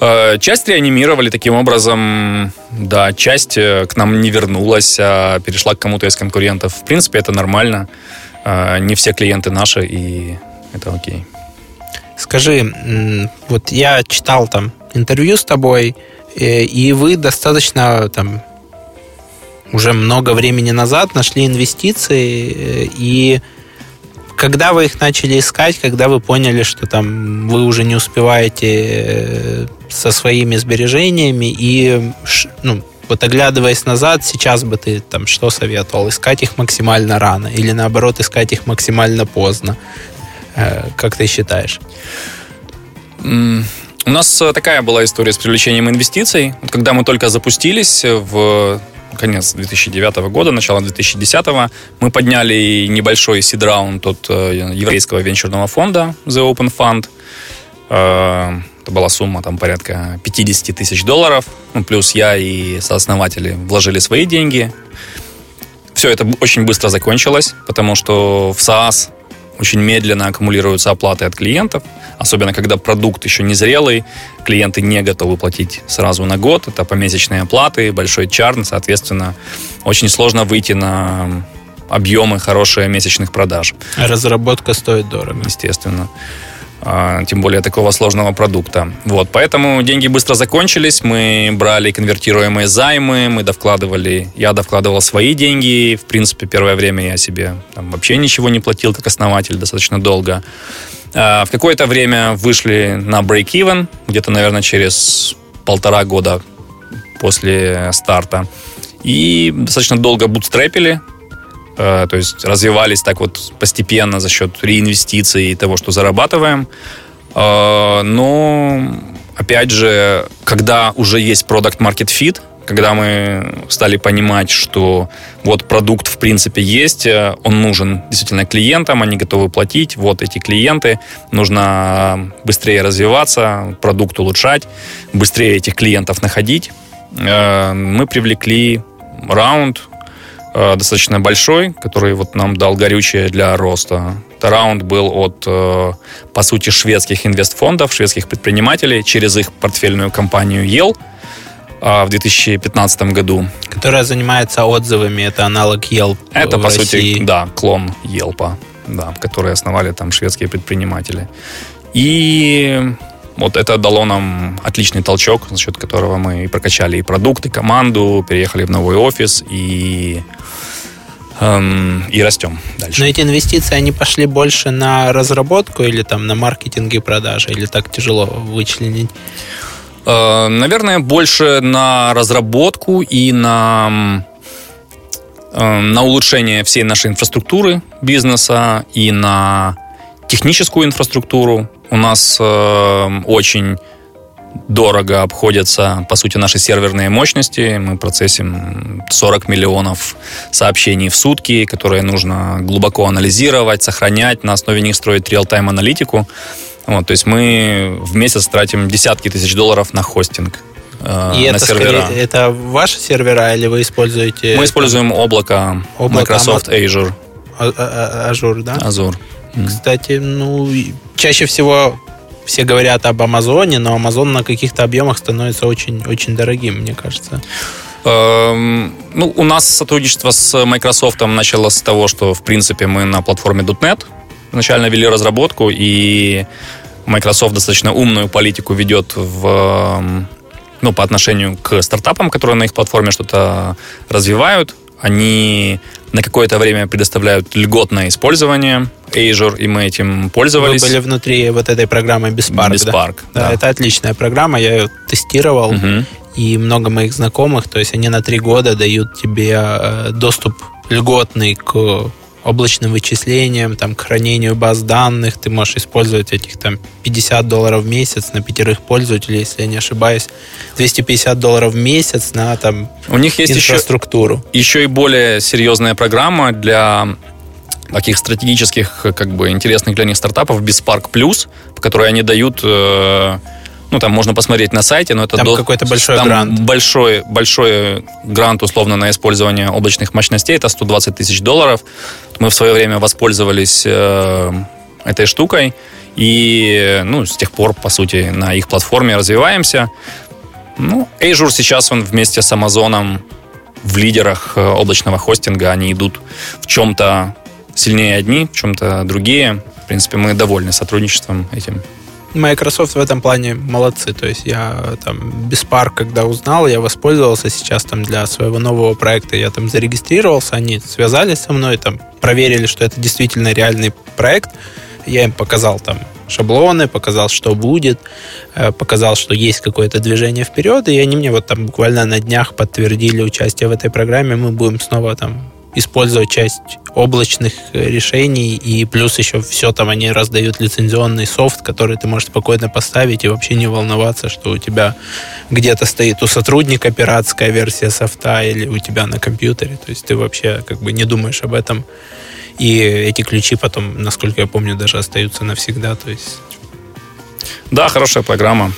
Э, часть реанимировали таким образом, да, часть э, к нам не вернулась, а перешла к кому-то из конкурентов. В принципе, это нормально. Э, не все клиенты наши, и это окей. Скажи, вот я читал там интервью с тобой, э, и вы достаточно там уже много времени назад нашли инвестиции, э, и когда вы их начали искать, когда вы поняли, что там вы уже не успеваете со своими сбережениями, и ну, вот оглядываясь назад, сейчас бы ты там что советовал? Искать их максимально рано или наоборот искать их максимально поздно? Э, как ты считаешь? У нас э, такая была история с привлечением инвестиций. Когда мы только запустились в конец 2009 года, начало 2010, мы подняли небольшой сид-раунд от э, еврейского венчурного фонда The Open Fund. Это была сумма там порядка 50 тысяч долларов. Ну, плюс я и сооснователи вложили свои деньги. Все это очень быстро закончилось, потому что в SaaS очень медленно аккумулируются оплаты от клиентов, особенно когда продукт еще не зрелый, клиенты не готовы платить сразу на год, это помесячные оплаты, большой чарн, соответственно, очень сложно выйти на объемы хорошие месячных продаж. Разработка стоит дорого. Естественно. А, тем более такого сложного продукта. Вот, поэтому деньги быстро закончились, мы брали конвертируемые займы, мы довкладывали, я довкладывал свои деньги, в принципе, первое время я себе там, вообще ничего не платил как основатель достаточно долго. А, в какое-то время вышли на break-even, где-то, наверное, через полтора года после старта. И достаточно долго бутстрепили, то есть развивались так вот постепенно за счет реинвестиций и того, что зарабатываем. Э, но опять же, когда уже есть продукт market fit, когда мы стали понимать, что вот продукт в принципе есть, э, он нужен действительно клиентам, они готовы платить, вот эти клиенты, нужно быстрее развиваться, продукт улучшать, быстрее этих клиентов находить. Э, мы привлекли раунд э, достаточно большой, который вот нам дал горючее для роста. Это раунд был от, по сути, шведских инвестфондов, шведских предпринимателей через их портфельную компанию Yale – а, в 2015 году. Которая занимается отзывами, это аналог Yelp Это, по России. сути, да, клон Yelp, да, который основали там шведские предприниматели. И вот это дало нам отличный толчок, за счет которого мы прокачали и продукты, и команду, переехали в новый офис и эм, и растем дальше. Но эти инвестиции, они пошли больше на разработку или там на маркетинг и продажи, или так тяжело вычленить? Э, наверное, больше на разработку и на, э, на улучшение всей нашей инфраструктуры бизнеса и на техническую инфраструктуру. У нас э, очень дорого обходятся, по сути, наши серверные мощности. Мы процессим 40 миллионов сообщений в сутки, которые нужно глубоко анализировать, сохранять, на основе них строить реал-тайм аналитику. Вот, то есть мы в месяц тратим десятки тысяч долларов на хостинг. Э, И на это, сервера. Скорее, это ваши сервера или вы используете? Мы используем облако, облако Microsoft Azure. А, а, Azure, да? Azure. Кстати, ну, чаще всего все говорят об Амазоне, но Амазон на каких-то объемах становится очень, очень дорогим, мне кажется. Эм, ну, у нас сотрудничество с Microsoft началось с того, что, в принципе, мы на платформе .NET изначально вели разработку, и Microsoft достаточно умную политику ведет в, ну, по отношению к стартапам, которые на их платформе что-то развивают. Они на какое-то время предоставляют льготное использование Azure, и мы этим пользовались. Вы были внутри вот этой программы Bespark, Bespark да? Да, да. это отличная программа, я ее тестировал, угу. и много моих знакомых, то есть они на три года дают тебе э, доступ льготный к облачным вычислениям, там, к хранению баз данных. Ты можешь использовать этих там 50 долларов в месяц на пятерых пользователей, если я не ошибаюсь. 250 долларов в месяц на там У них есть инфраструктуру. Еще, еще и более серьезная программа для таких стратегических, как бы интересных для них стартапов, Bispark Plus, по которой они дают э, ну, там можно посмотреть на сайте, но это... Там до... какой-то большой там грант. Большой, большой грант, условно, на использование облачных мощностей, это 120 тысяч долларов. Мы в свое время воспользовались э, этой штукой, и, ну, с тех пор, по сути, на их платформе развиваемся. Ну, Azure сейчас, он вместе с Amazon в лидерах э, облачного хостинга, они идут в чем-то сильнее одни, в чем-то другие. В принципе, мы довольны сотрудничеством этим. Microsoft в этом плане молодцы. То есть я там без пар, когда узнал, я воспользовался сейчас там для своего нового проекта. Я там зарегистрировался, они связались со мной, там проверили, что это действительно реальный проект. Я им показал там шаблоны, показал, что будет, э, показал, что есть какое-то движение вперед, и они мне вот там буквально на днях подтвердили участие в этой программе. Мы будем снова там использовать часть облачных решений, и плюс еще все там они раздают лицензионный софт, который ты можешь спокойно поставить и вообще не волноваться, что у тебя где-то стоит у сотрудника пиратская версия софта или у тебя на компьютере. То есть ты вообще как бы не думаешь об этом. И эти ключи потом, насколько я помню, даже остаются навсегда. То есть... Да, хорошая программа.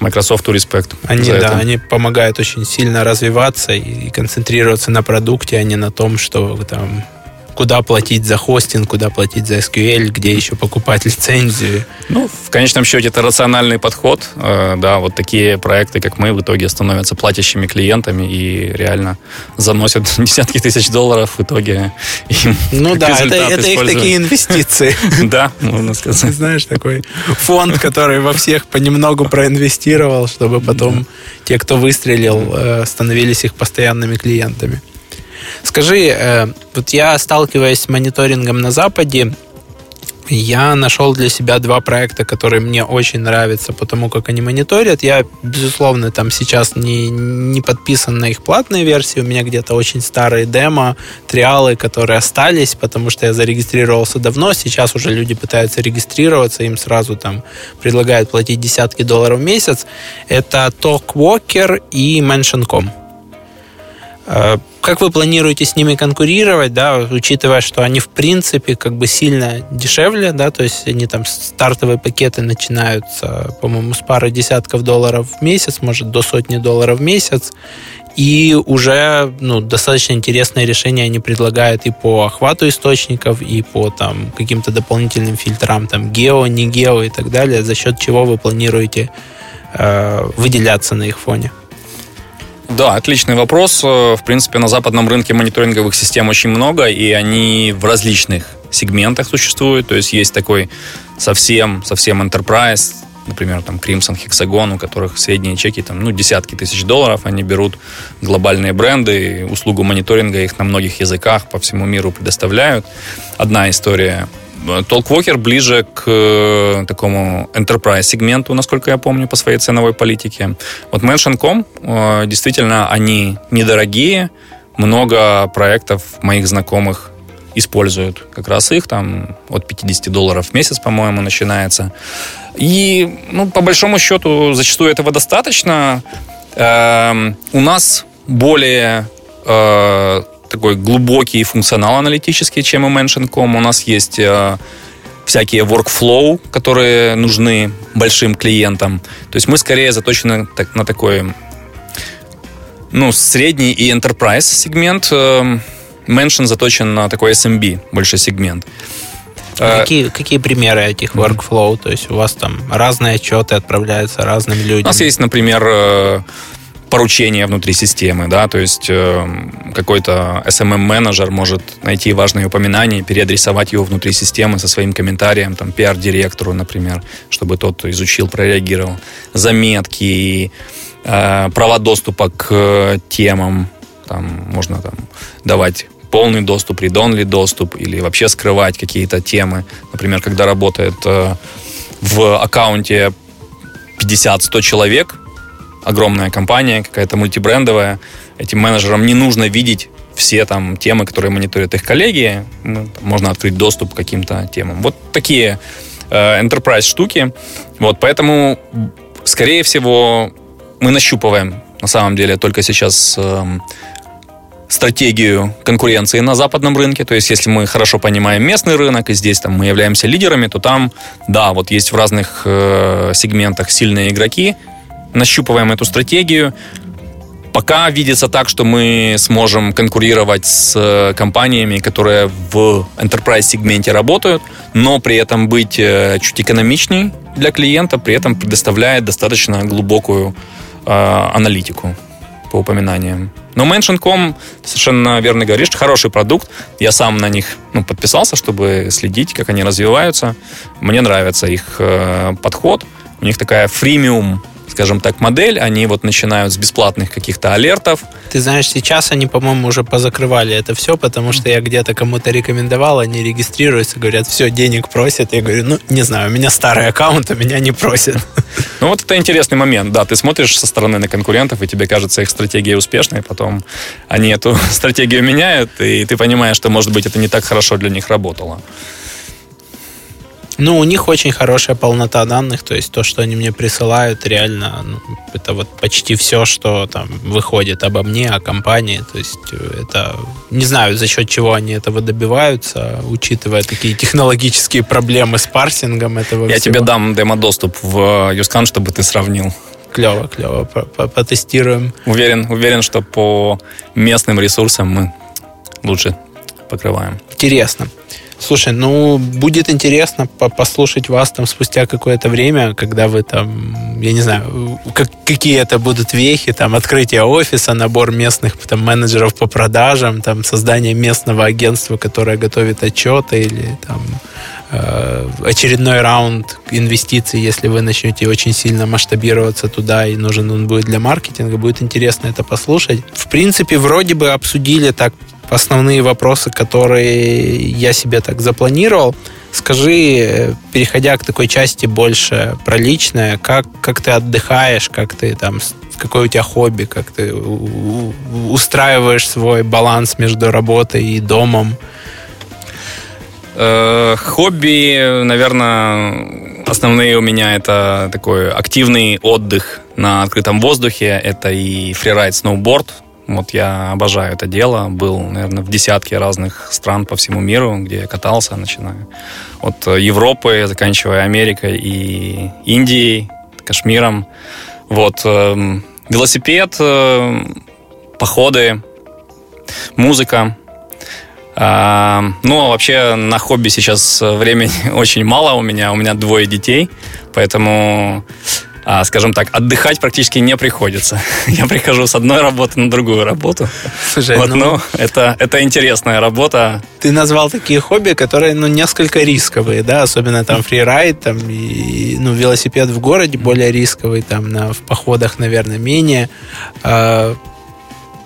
Microsoft респект. Они, да, это. они помогают очень сильно развиваться и концентрироваться на продукте, а не на том, что там куда платить за хостинг, куда платить за SQL, где еще покупать лицензию. Ну, в конечном счете, это рациональный подход. Э, да, вот такие проекты, как мы, в итоге становятся платящими клиентами и реально заносят десятки тысяч долларов в итоге. Ну да, это, это их такие инвестиции. Да, можно сказать. Знаешь, такой фонд, который во всех понемногу проинвестировал, чтобы потом те, кто выстрелил, э, становились их постоянными клиентами. Скажи, э, вот я сталкиваясь с мониторингом на Западе, Я нашел для себя два проекта, которые мне очень нравятся, потому как они мониторят. Я, безусловно, там сейчас не, не подписан на их платные версии. У меня где-то очень старые демо, триалы, которые остались, потому что я зарегистрировался давно. Сейчас уже люди пытаются регистрироваться, им сразу там предлагают платить десятки долларов в месяц. Это TalkWalker и Mention.com. Как вы планируете с ними конкурировать, да, учитывая, что они в принципе как бы сильно дешевле, да, то есть они там стартовые пакеты начинаются, по-моему, с пары десятков долларов в месяц, может до сотни долларов в месяц, и уже ну, достаточно интересные решения они предлагают и по охвату источников, и по там каким-то дополнительным фильтрам, там гео, не гео и так далее, за счет чего вы планируете э, выделяться на их фоне. Да, отличный вопрос. Э, в принципе, на западном рынке мониторинговых систем очень много, и они в различных сегментах существуют. То есть есть такой совсем, совсем enterprise, например, там Crimson Hexagon, у которых средние чеки там, ну, десятки тысяч долларов, они берут глобальные бренды, услугу мониторинга их на многих языках по всему миру предоставляют. Одна история. Talkwalker ближе к э, такому enterprise сегменту, насколько я помню, по своей ценовой политике. Вот Mention.com, э, действительно, они недорогие, много проектов моих знакомых используют как раз их, там от 50 долларов в месяц, по-моему, начинается. И, ну, по большому счету, зачастую этого достаточно. Э, у нас более э, такой глубокий функционал аналитический, чем у Mention.com. У нас есть э, всякие workflow, которые нужны большим клиентам. То есть мы скорее заточены на такой ну, средний и enterprise сегмент. Э, Mention заточен на такой SMB, больше сегмент. Э, какие, какие примеры этих workflow? То есть у вас там разные отчеты отправляются разным людям? У нас есть, например, поручения внутри системы, да, то есть э, какой-то SMM-менеджер может найти важное упоминание, переадресовать его внутри системы со своим комментарием, там, пиар-директору, например, чтобы тот изучил, прореагировал. Заметки, э, права доступа к темам, там, можно там, давать полный доступ, редонли доступ или вообще скрывать какие-то темы. Например, когда работает э, в аккаунте 50-100 человек, огромная компания, какая-то мультибрендовая, этим менеджерам не нужно видеть все там темы, которые мониторят их коллеги, ну, можно открыть доступ к каким-то темам. Вот такие э, enterprise штуки. Вот, поэтому, скорее всего, мы нащупываем на самом деле только сейчас э, стратегию конкуренции на западном рынке. То есть, если мы хорошо понимаем местный рынок, и здесь там, мы являемся лидерами, то там, да, вот есть в разных э, сегментах сильные игроки, нащупываем эту стратегию. Пока видится так, что мы сможем конкурировать с э, компаниями, которые в enterprise сегменте работают, но при этом быть э, чуть экономичней для клиента, при этом предоставляет достаточно глубокую э, аналитику по упоминаниям. Но Mention.com, совершенно верно говоришь, хороший продукт. Я сам на них ну, подписался, чтобы следить, как они развиваются. Мне нравится их э, подход. У них такая фримиум скажем так, модель. Они вот начинают с бесплатных каких-то алертов. Ты знаешь, сейчас они, по-моему, уже позакрывали это все, потому что я где-то кому-то рекомендовал, они регистрируются, говорят, все, денег просят. Я говорю, ну, не знаю, у меня старый аккаунт, а меня не просят. Ну, вот это интересный момент. Да, ты смотришь со стороны на конкурентов, и тебе кажется их стратегия успешной, потом они эту стратегию меняют, и ты понимаешь, что, может быть, это не так хорошо для них работало. Ну, у них очень хорошая полнота данных, то есть то, что они мне присылают, реально, ну, это вот почти все, что там выходит обо мне, о компании, то есть э, это, не знаю, за счет чего они этого добиваются, учитывая такие технологические проблемы с парсингом этого Я всего. тебе дам демо-доступ в Юскан, чтобы ты сравнил. Клево, клево, потестируем. Уверен, уверен, что по местным ресурсам мы лучше покрываем. Интересно. Слушай, ну, будет интересно послушать вас там спустя какое-то время, когда вы там, я не знаю, как, какие это будут вехи, там, открытие офиса, набор местных там менеджеров по продажам, там, создание местного агентства, которое готовит отчеты или там э, очередной раунд инвестиций, если вы начнете очень сильно масштабироваться туда и нужен он будет для маркетинга, будет интересно это послушать. В принципе, вроде бы обсудили так основные вопросы, которые я себе так запланировал. Скажи, переходя к такой части больше про личное, как, как ты отдыхаешь, как ты там, какое у тебя хобби, как ты устраиваешь свой баланс между работой и домом? Э, хобби, наверное, основные у меня это такой активный отдых на открытом воздухе. Это и фрирайд, сноуборд. Вот я обожаю это дело. Был, наверное, в десятке разных стран по всему миру, где я катался, начиная от Европы, заканчивая Америкой и Индией, Кашмиром. Вот. Эм, велосипед, э, походы, музыка. А, ну, а вообще на хобби сейчас времени очень мало у меня. У меня двое детей, поэтому скажем так, отдыхать практически не приходится. Я прихожу с одной работы на другую работу. Слушай, вот, ну, ну это, это интересная работа. Ты назвал такие хобби, которые, ну, несколько рисковые, да, особенно там фрирайд, там, и, ну, велосипед в городе более рисковый, там, на, в походах, наверное, менее. А,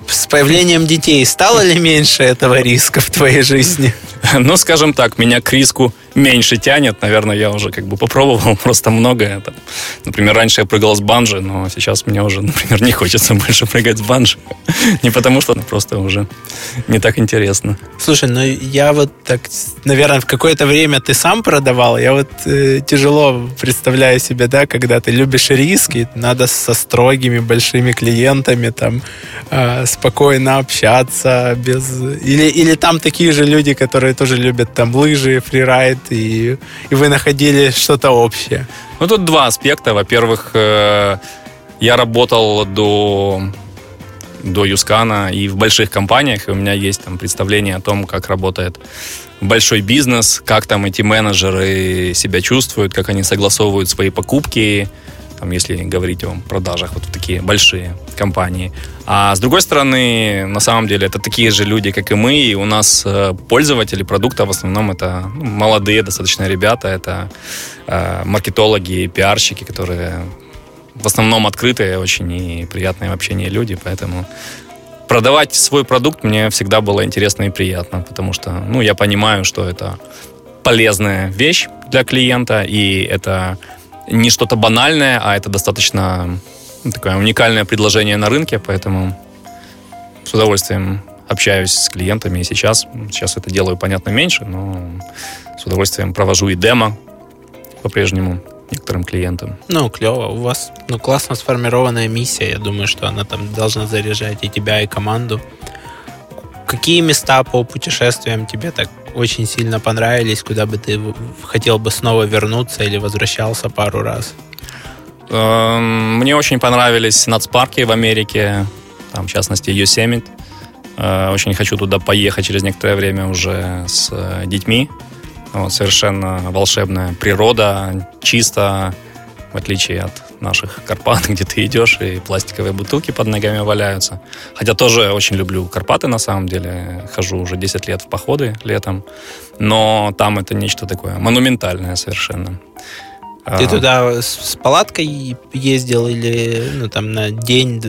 с появлением детей стало ли меньше этого риска в твоей жизни? Ну, скажем так, меня к риску меньше тянет. Наверное, я уже как бы попробовал просто многое. Там, например, раньше я прыгал с банжи, но сейчас мне уже, например, не хочется больше прыгать с банжи. Не потому что ну, просто уже не так интересно. Слушай, ну я вот так, наверное, в какое-то время ты сам продавал. Я вот э, тяжело представляю себе, да, когда ты любишь риски, надо со строгими большими клиентами там э, спокойно общаться без... Или, или там такие же люди, которые тоже любят там лыжи, фрирайд, и, и вы находили что-то общее? Ну, тут два аспекта. Во-первых, э, я работал до до Юскана и в больших компаниях, и у меня есть там представление о том, как работает большой бизнес, как там эти менеджеры себя чувствуют, как они согласовывают свои покупки, там, если говорить о продажах вот в такие большие компании. А с другой стороны, на самом деле, это такие же люди, как и мы, и у нас э, пользователи продукта в основном это ну, молодые достаточно ребята, это э, маркетологи, пиарщики, которые в основном открытые очень и приятные в общении люди, поэтому продавать свой продукт мне всегда было интересно и приятно, потому что, ну, я понимаю, что это полезная вещь для клиента, и это не что-то банальное, а это достаточно ну, такое уникальное предложение на рынке, поэтому с удовольствием общаюсь с клиентами и сейчас. Сейчас это делаю, понятно, меньше, но с удовольствием провожу и демо по-прежнему некоторым клиентам. Ну, клево. У вас ну, классно сформированная миссия. Я думаю, что она там должна заряжать и тебя, и команду. Какие места по путешествиям тебе так очень сильно понравились, куда бы ты хотел бы снова вернуться или возвращался пару раз? Эм, мне очень понравились нацпарки в Америке, там, в частности, Yosemite. Э, очень хочу туда поехать через некоторое время уже с э, детьми. Вот, совершенно волшебная природа, чисто, в отличие от наших Карпат, где ты идешь и пластиковые бутылки под ногами валяются. Хотя тоже очень люблю Карпаты на самом деле. Хожу уже 10 лет в походы летом. Но там это нечто такое монументальное совершенно. Ты а... туда с палаткой ездил или ну, там на день?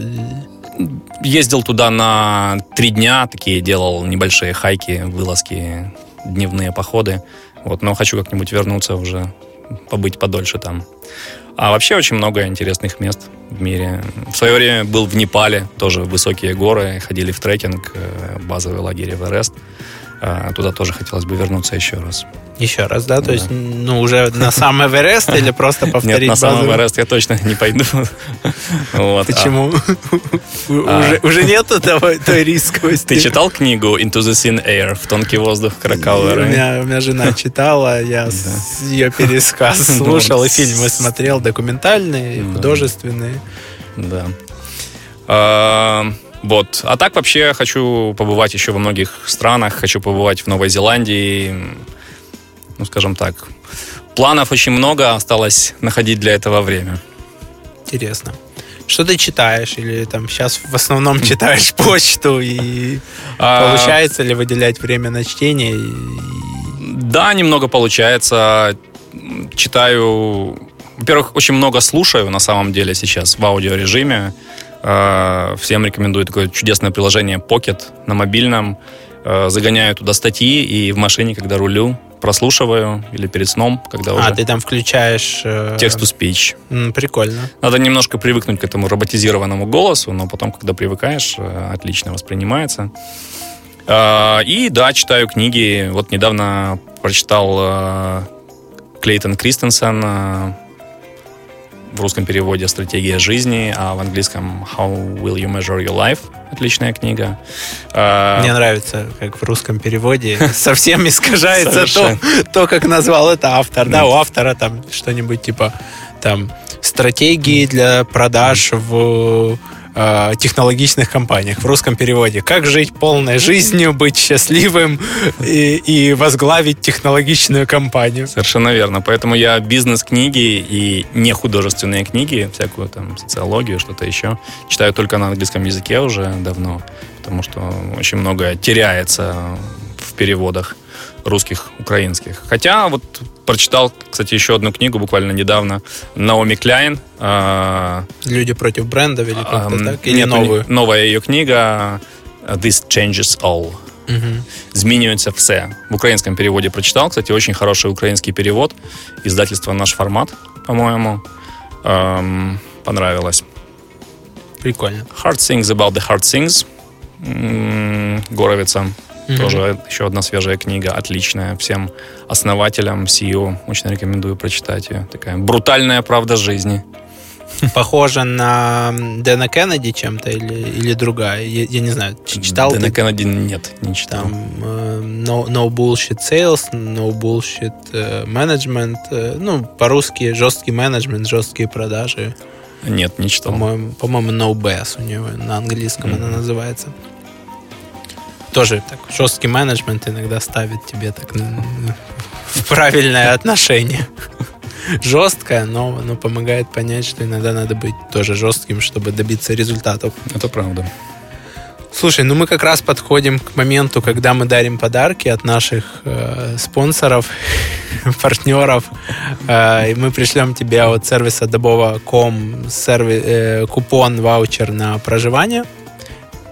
Ездил туда на три дня, такие делал небольшие хайки, вылазки, дневные походы. Вот, но хочу как-нибудь вернуться уже, побыть подольше там. А вообще очень много интересных мест в мире. В свое время был в Непале, тоже высокие горы, ходили в трекинг, э, базовый лагерь Эверест. А, туда тоже хотелось бы вернуться еще раз. Еще раз, да? То да. есть, ну, уже на сам Эверест или просто повторить Нет, на сам Эверест я точно не пойду. Вот. Почему? А. Уже, уже нету того, той рисковости. Ты читал книгу Into the Thin Air в тонкий воздух Кракауэра? У меня, жена читала, я ее пересказ слушал, и фильмы смотрел, документальные, художественные. Да. Вот. А так вообще хочу побывать еще во многих странах. Хочу побывать в Новой Зеландии. Ну, скажем так. Планов очень много. Осталось находить для этого время. Интересно. Что ты читаешь? Или там сейчас в основном читаешь почту? И а... получается ли выделять время на чтение? Да, немного получается. Читаю... Во-первых, очень много слушаю на самом деле сейчас в аудиорежиме. Э, всем рекомендую такое чудесное приложение Pocket на мобильном. Э, загоняю туда статьи и в машине, когда рулю, прослушиваю или перед сном, когда А, уже ты там включаешь... э, м, Прикольно. Надо немножко привыкнуть к этому роботизированному голосу, но потом, когда привыкаешь, отлично воспринимается. А, И да, читаю книги. Вот недавно прочитал Клейтон Кристенсен в русском переводе «Стратегия жизни», а в английском «How will you measure your life?» Отличная книга. А, Мне нравится, как в русском переводе совсем искажается то, то, как назвал это автор. Да, у автора там что-нибудь типа там стратегии для продаж в э, технологичных компаниях в русском переводе. Как жить полной жизнью, быть счастливым и, и возглавить технологичную компанию. Совершенно верно. Поэтому я бизнес-книги и не художественные книги, всякую там социологию, что-то еще, читаю только на английском языке уже давно, потому что очень многое теряется в переводах русских, украинских. Хотя вот прочитал, кстати, еще одну книгу буквально недавно. Наоми Кляйн. а, Люди против брендов или как-то так? Или нет, новую? Новая ее книга «This changes all». Мгм. «Змінюється все». В украинском переводе прочитал. Кстати, очень хороший украинский перевод. Издательство «Наш формат», по-моему. Эм, понравилось. Прикольно. «Hard Things About the Hard Things». М, Горовица. Мгм. Тоже еще одна свежая книга, отличная. Всем основателям, CEO очень рекомендую прочитать ее. Такая брутальная правда жизни. Похоже на Дэна Кеннеди чем-то или, или другая? Я, я не знаю, читал Дэна ты Кеннеди нет, не читал. там э, no, no bullshit sales, no bullshit э, management, э, ну, по-русски жесткий менеджмент, жесткие продажи. Нет, не читал. По-моему, по-моему, no BS у него на английском она Мгм. называется. Тоже так, жесткий менеджмент иногда ставит тебе так н- в правильное отношение. Жесткое, но, но помогает понять, что иногда надо быть тоже жестким, чтобы добиться результатов. Это правда. Слушай, ну мы как раз подходим к моменту, когда мы дарим подарки от наших э, спонсоров, партнеров. Э, и мы пришлем тебе от сервиса Добова.com серви- э, купон, ваучер на проживание.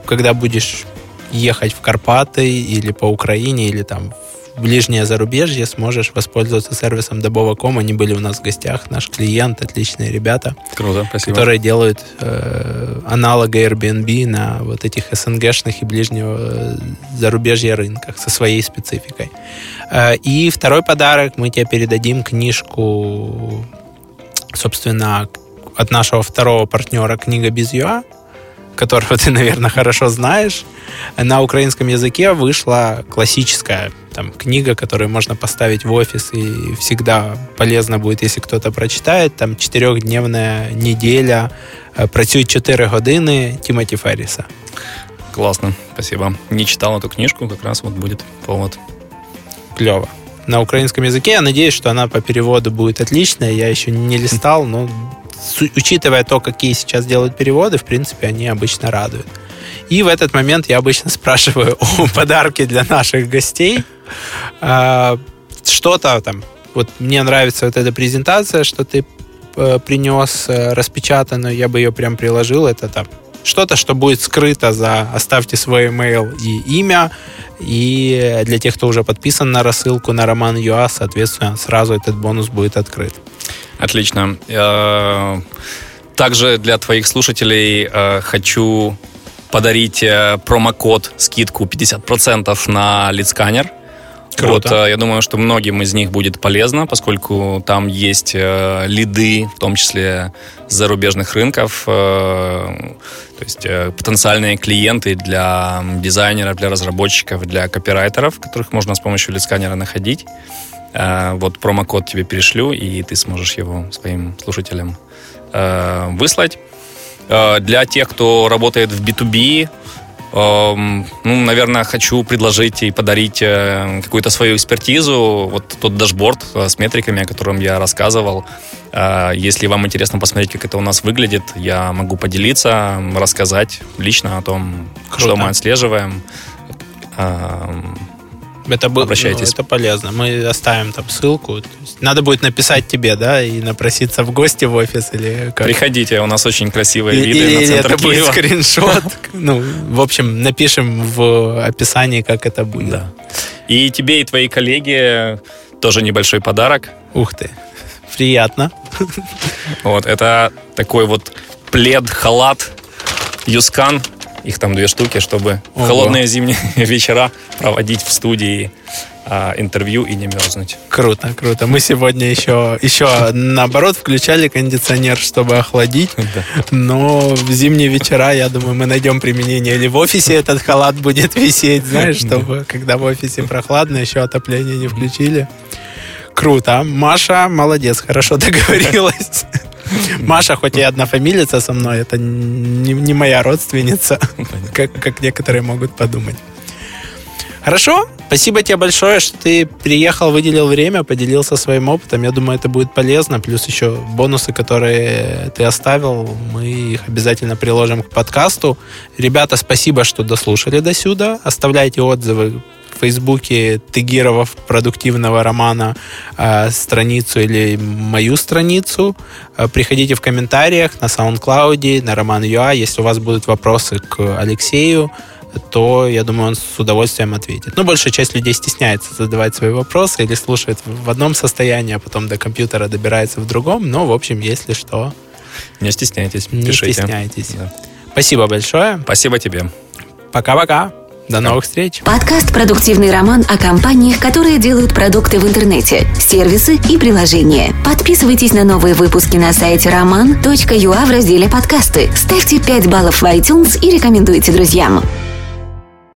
Когда будешь ехать в Карпаты или по Украине, или там в ближнее зарубежье, сможешь воспользоваться сервисом Добова.com. Они были у нас в гостях, наш клиент, отличные ребята Круто, спасибо. которые делают э, аналога Airbnb на вот этих СНГшных и ближнего э, зарубежья рынках со своей спецификой. Э, и второй подарок мы тебе передадим книжку, собственно, от нашего второго партнера «Книга без ЮА», которого ты, наверное, хорошо знаешь. На украинском языке вышла классическая там, книга, которую можно поставить в офис, и всегда полезно будет, если кто-то прочитает. Там чотирьохдневная неделя, э, працюють 4 години Тімоті Ферриса. Классно, спасибо. Не читал эту книжку, как раз вот будет повод. Клево. На украинском языке. Я надеюсь, что она по переводу будет отличная. Я еще не листал, но учитывая то, какие сейчас делают переводы, в принципе, они обычно радуют. И в этот момент я обычно спрашиваю о подарке для наших гостей. А, Что-то там. Вот мне нравится вот эта презентация, что ты э, принес э, распечатанную, я бы ее прям приложил. Это там что-то, что будет скрыто за «оставьте свой email и имя». И для тех, кто уже подписан на рассылку на Роман ЮА, соответственно, сразу этот бонус будет открыт. Отлично. Э, Также для твоих слушателей э, хочу подарить э, промокод, скидку 50% на лидсканер. Круто. Вот, я думаю, что многим из них будет полезно, поскольку там есть э, лиды, в том числе с зарубежных рынков, э, то есть э, потенциальные клиенты для дизайнеров, для разработчиков, для копирайтеров, которых можно с помощью лидсканера находить. Э, Вот промокод тебе перешлю, и ты сможешь его своим слушателям э, выслать. Э, Для тех, кто работает в B2B, эм, ну, наверное, хочу предложить и подарить какую-то свою экспертизу. Вот тот дашборд с метриками, о котором я рассказывал. Если вам интересно посмотреть, как это у нас выглядит, я могу поделиться, рассказать лично о том, Круто. что мы отслеживаем. Это, бы- Обращайтесь. ну, это полезно. Мы оставим там ссылку. Надо будет написать тебе, да, и напроситься в гости в офис или как? Приходите, у нас очень красивые И- виды или на центр это будет Киева. скриншот. Ну, в общем, напишем в описании, как это будет. Да. И тебе, и твоей коллеге тоже небольшой подарок. Ух ты, приятно. Вот, это такой вот плед, халат, юскан. Их там две штуки, чтобы Ого. холодные зимние вечера проводить в студии а, интервью и не мерзнуть. Круто, круто. Мы сегодня еще, еще наоборот включали кондиционер, чтобы охладить. Но в зимние вечера, я думаю, мы найдем применение. Или в офисе этот халат будет висеть, знаешь, чтобы когда в офисе прохладно, еще отопление не включили. Круто. Маша, молодец, хорошо договорилась. Маша, хоть и одна фамилица со мной, это не, не моя родственница, как, как некоторые могут подумать. Хорошо, спасибо тебе большое, что ты приехал, выделил время, поделился своим опытом. Я думаю, это будет полезно. Плюс еще бонусы, которые ты оставил, мы их обязательно приложим к подкасту. Ребята, спасибо, что дослушали до сюда. Оставляйте отзывы в Фейсбуке, тегировав продуктивного романа э, страницу или мою страницу. Э, приходите в комментариях на SoundCloud, на Роман.ua, если у вас будут вопросы к Алексею то, я думаю, он с удовольствием ответит. Но большая часть людей стесняется задавать свои вопросы или слушает в одном состоянии, а потом до компьютера добирается в другом. Но, в общем, если что... Не стесняйтесь, Не пишите. стесняйтесь. Да. Спасибо большое. Спасибо тебе. Пока-пока. До новых встреч. Подкаст «Продуктивный роман» о компаниях, которые делают продукты в интернете, сервисы и приложения. Подписывайтесь на новые выпуски на сайте roman.ua в разделе «Подкасты». Ставьте 5 баллов в iTunes и рекомендуйте друзьям.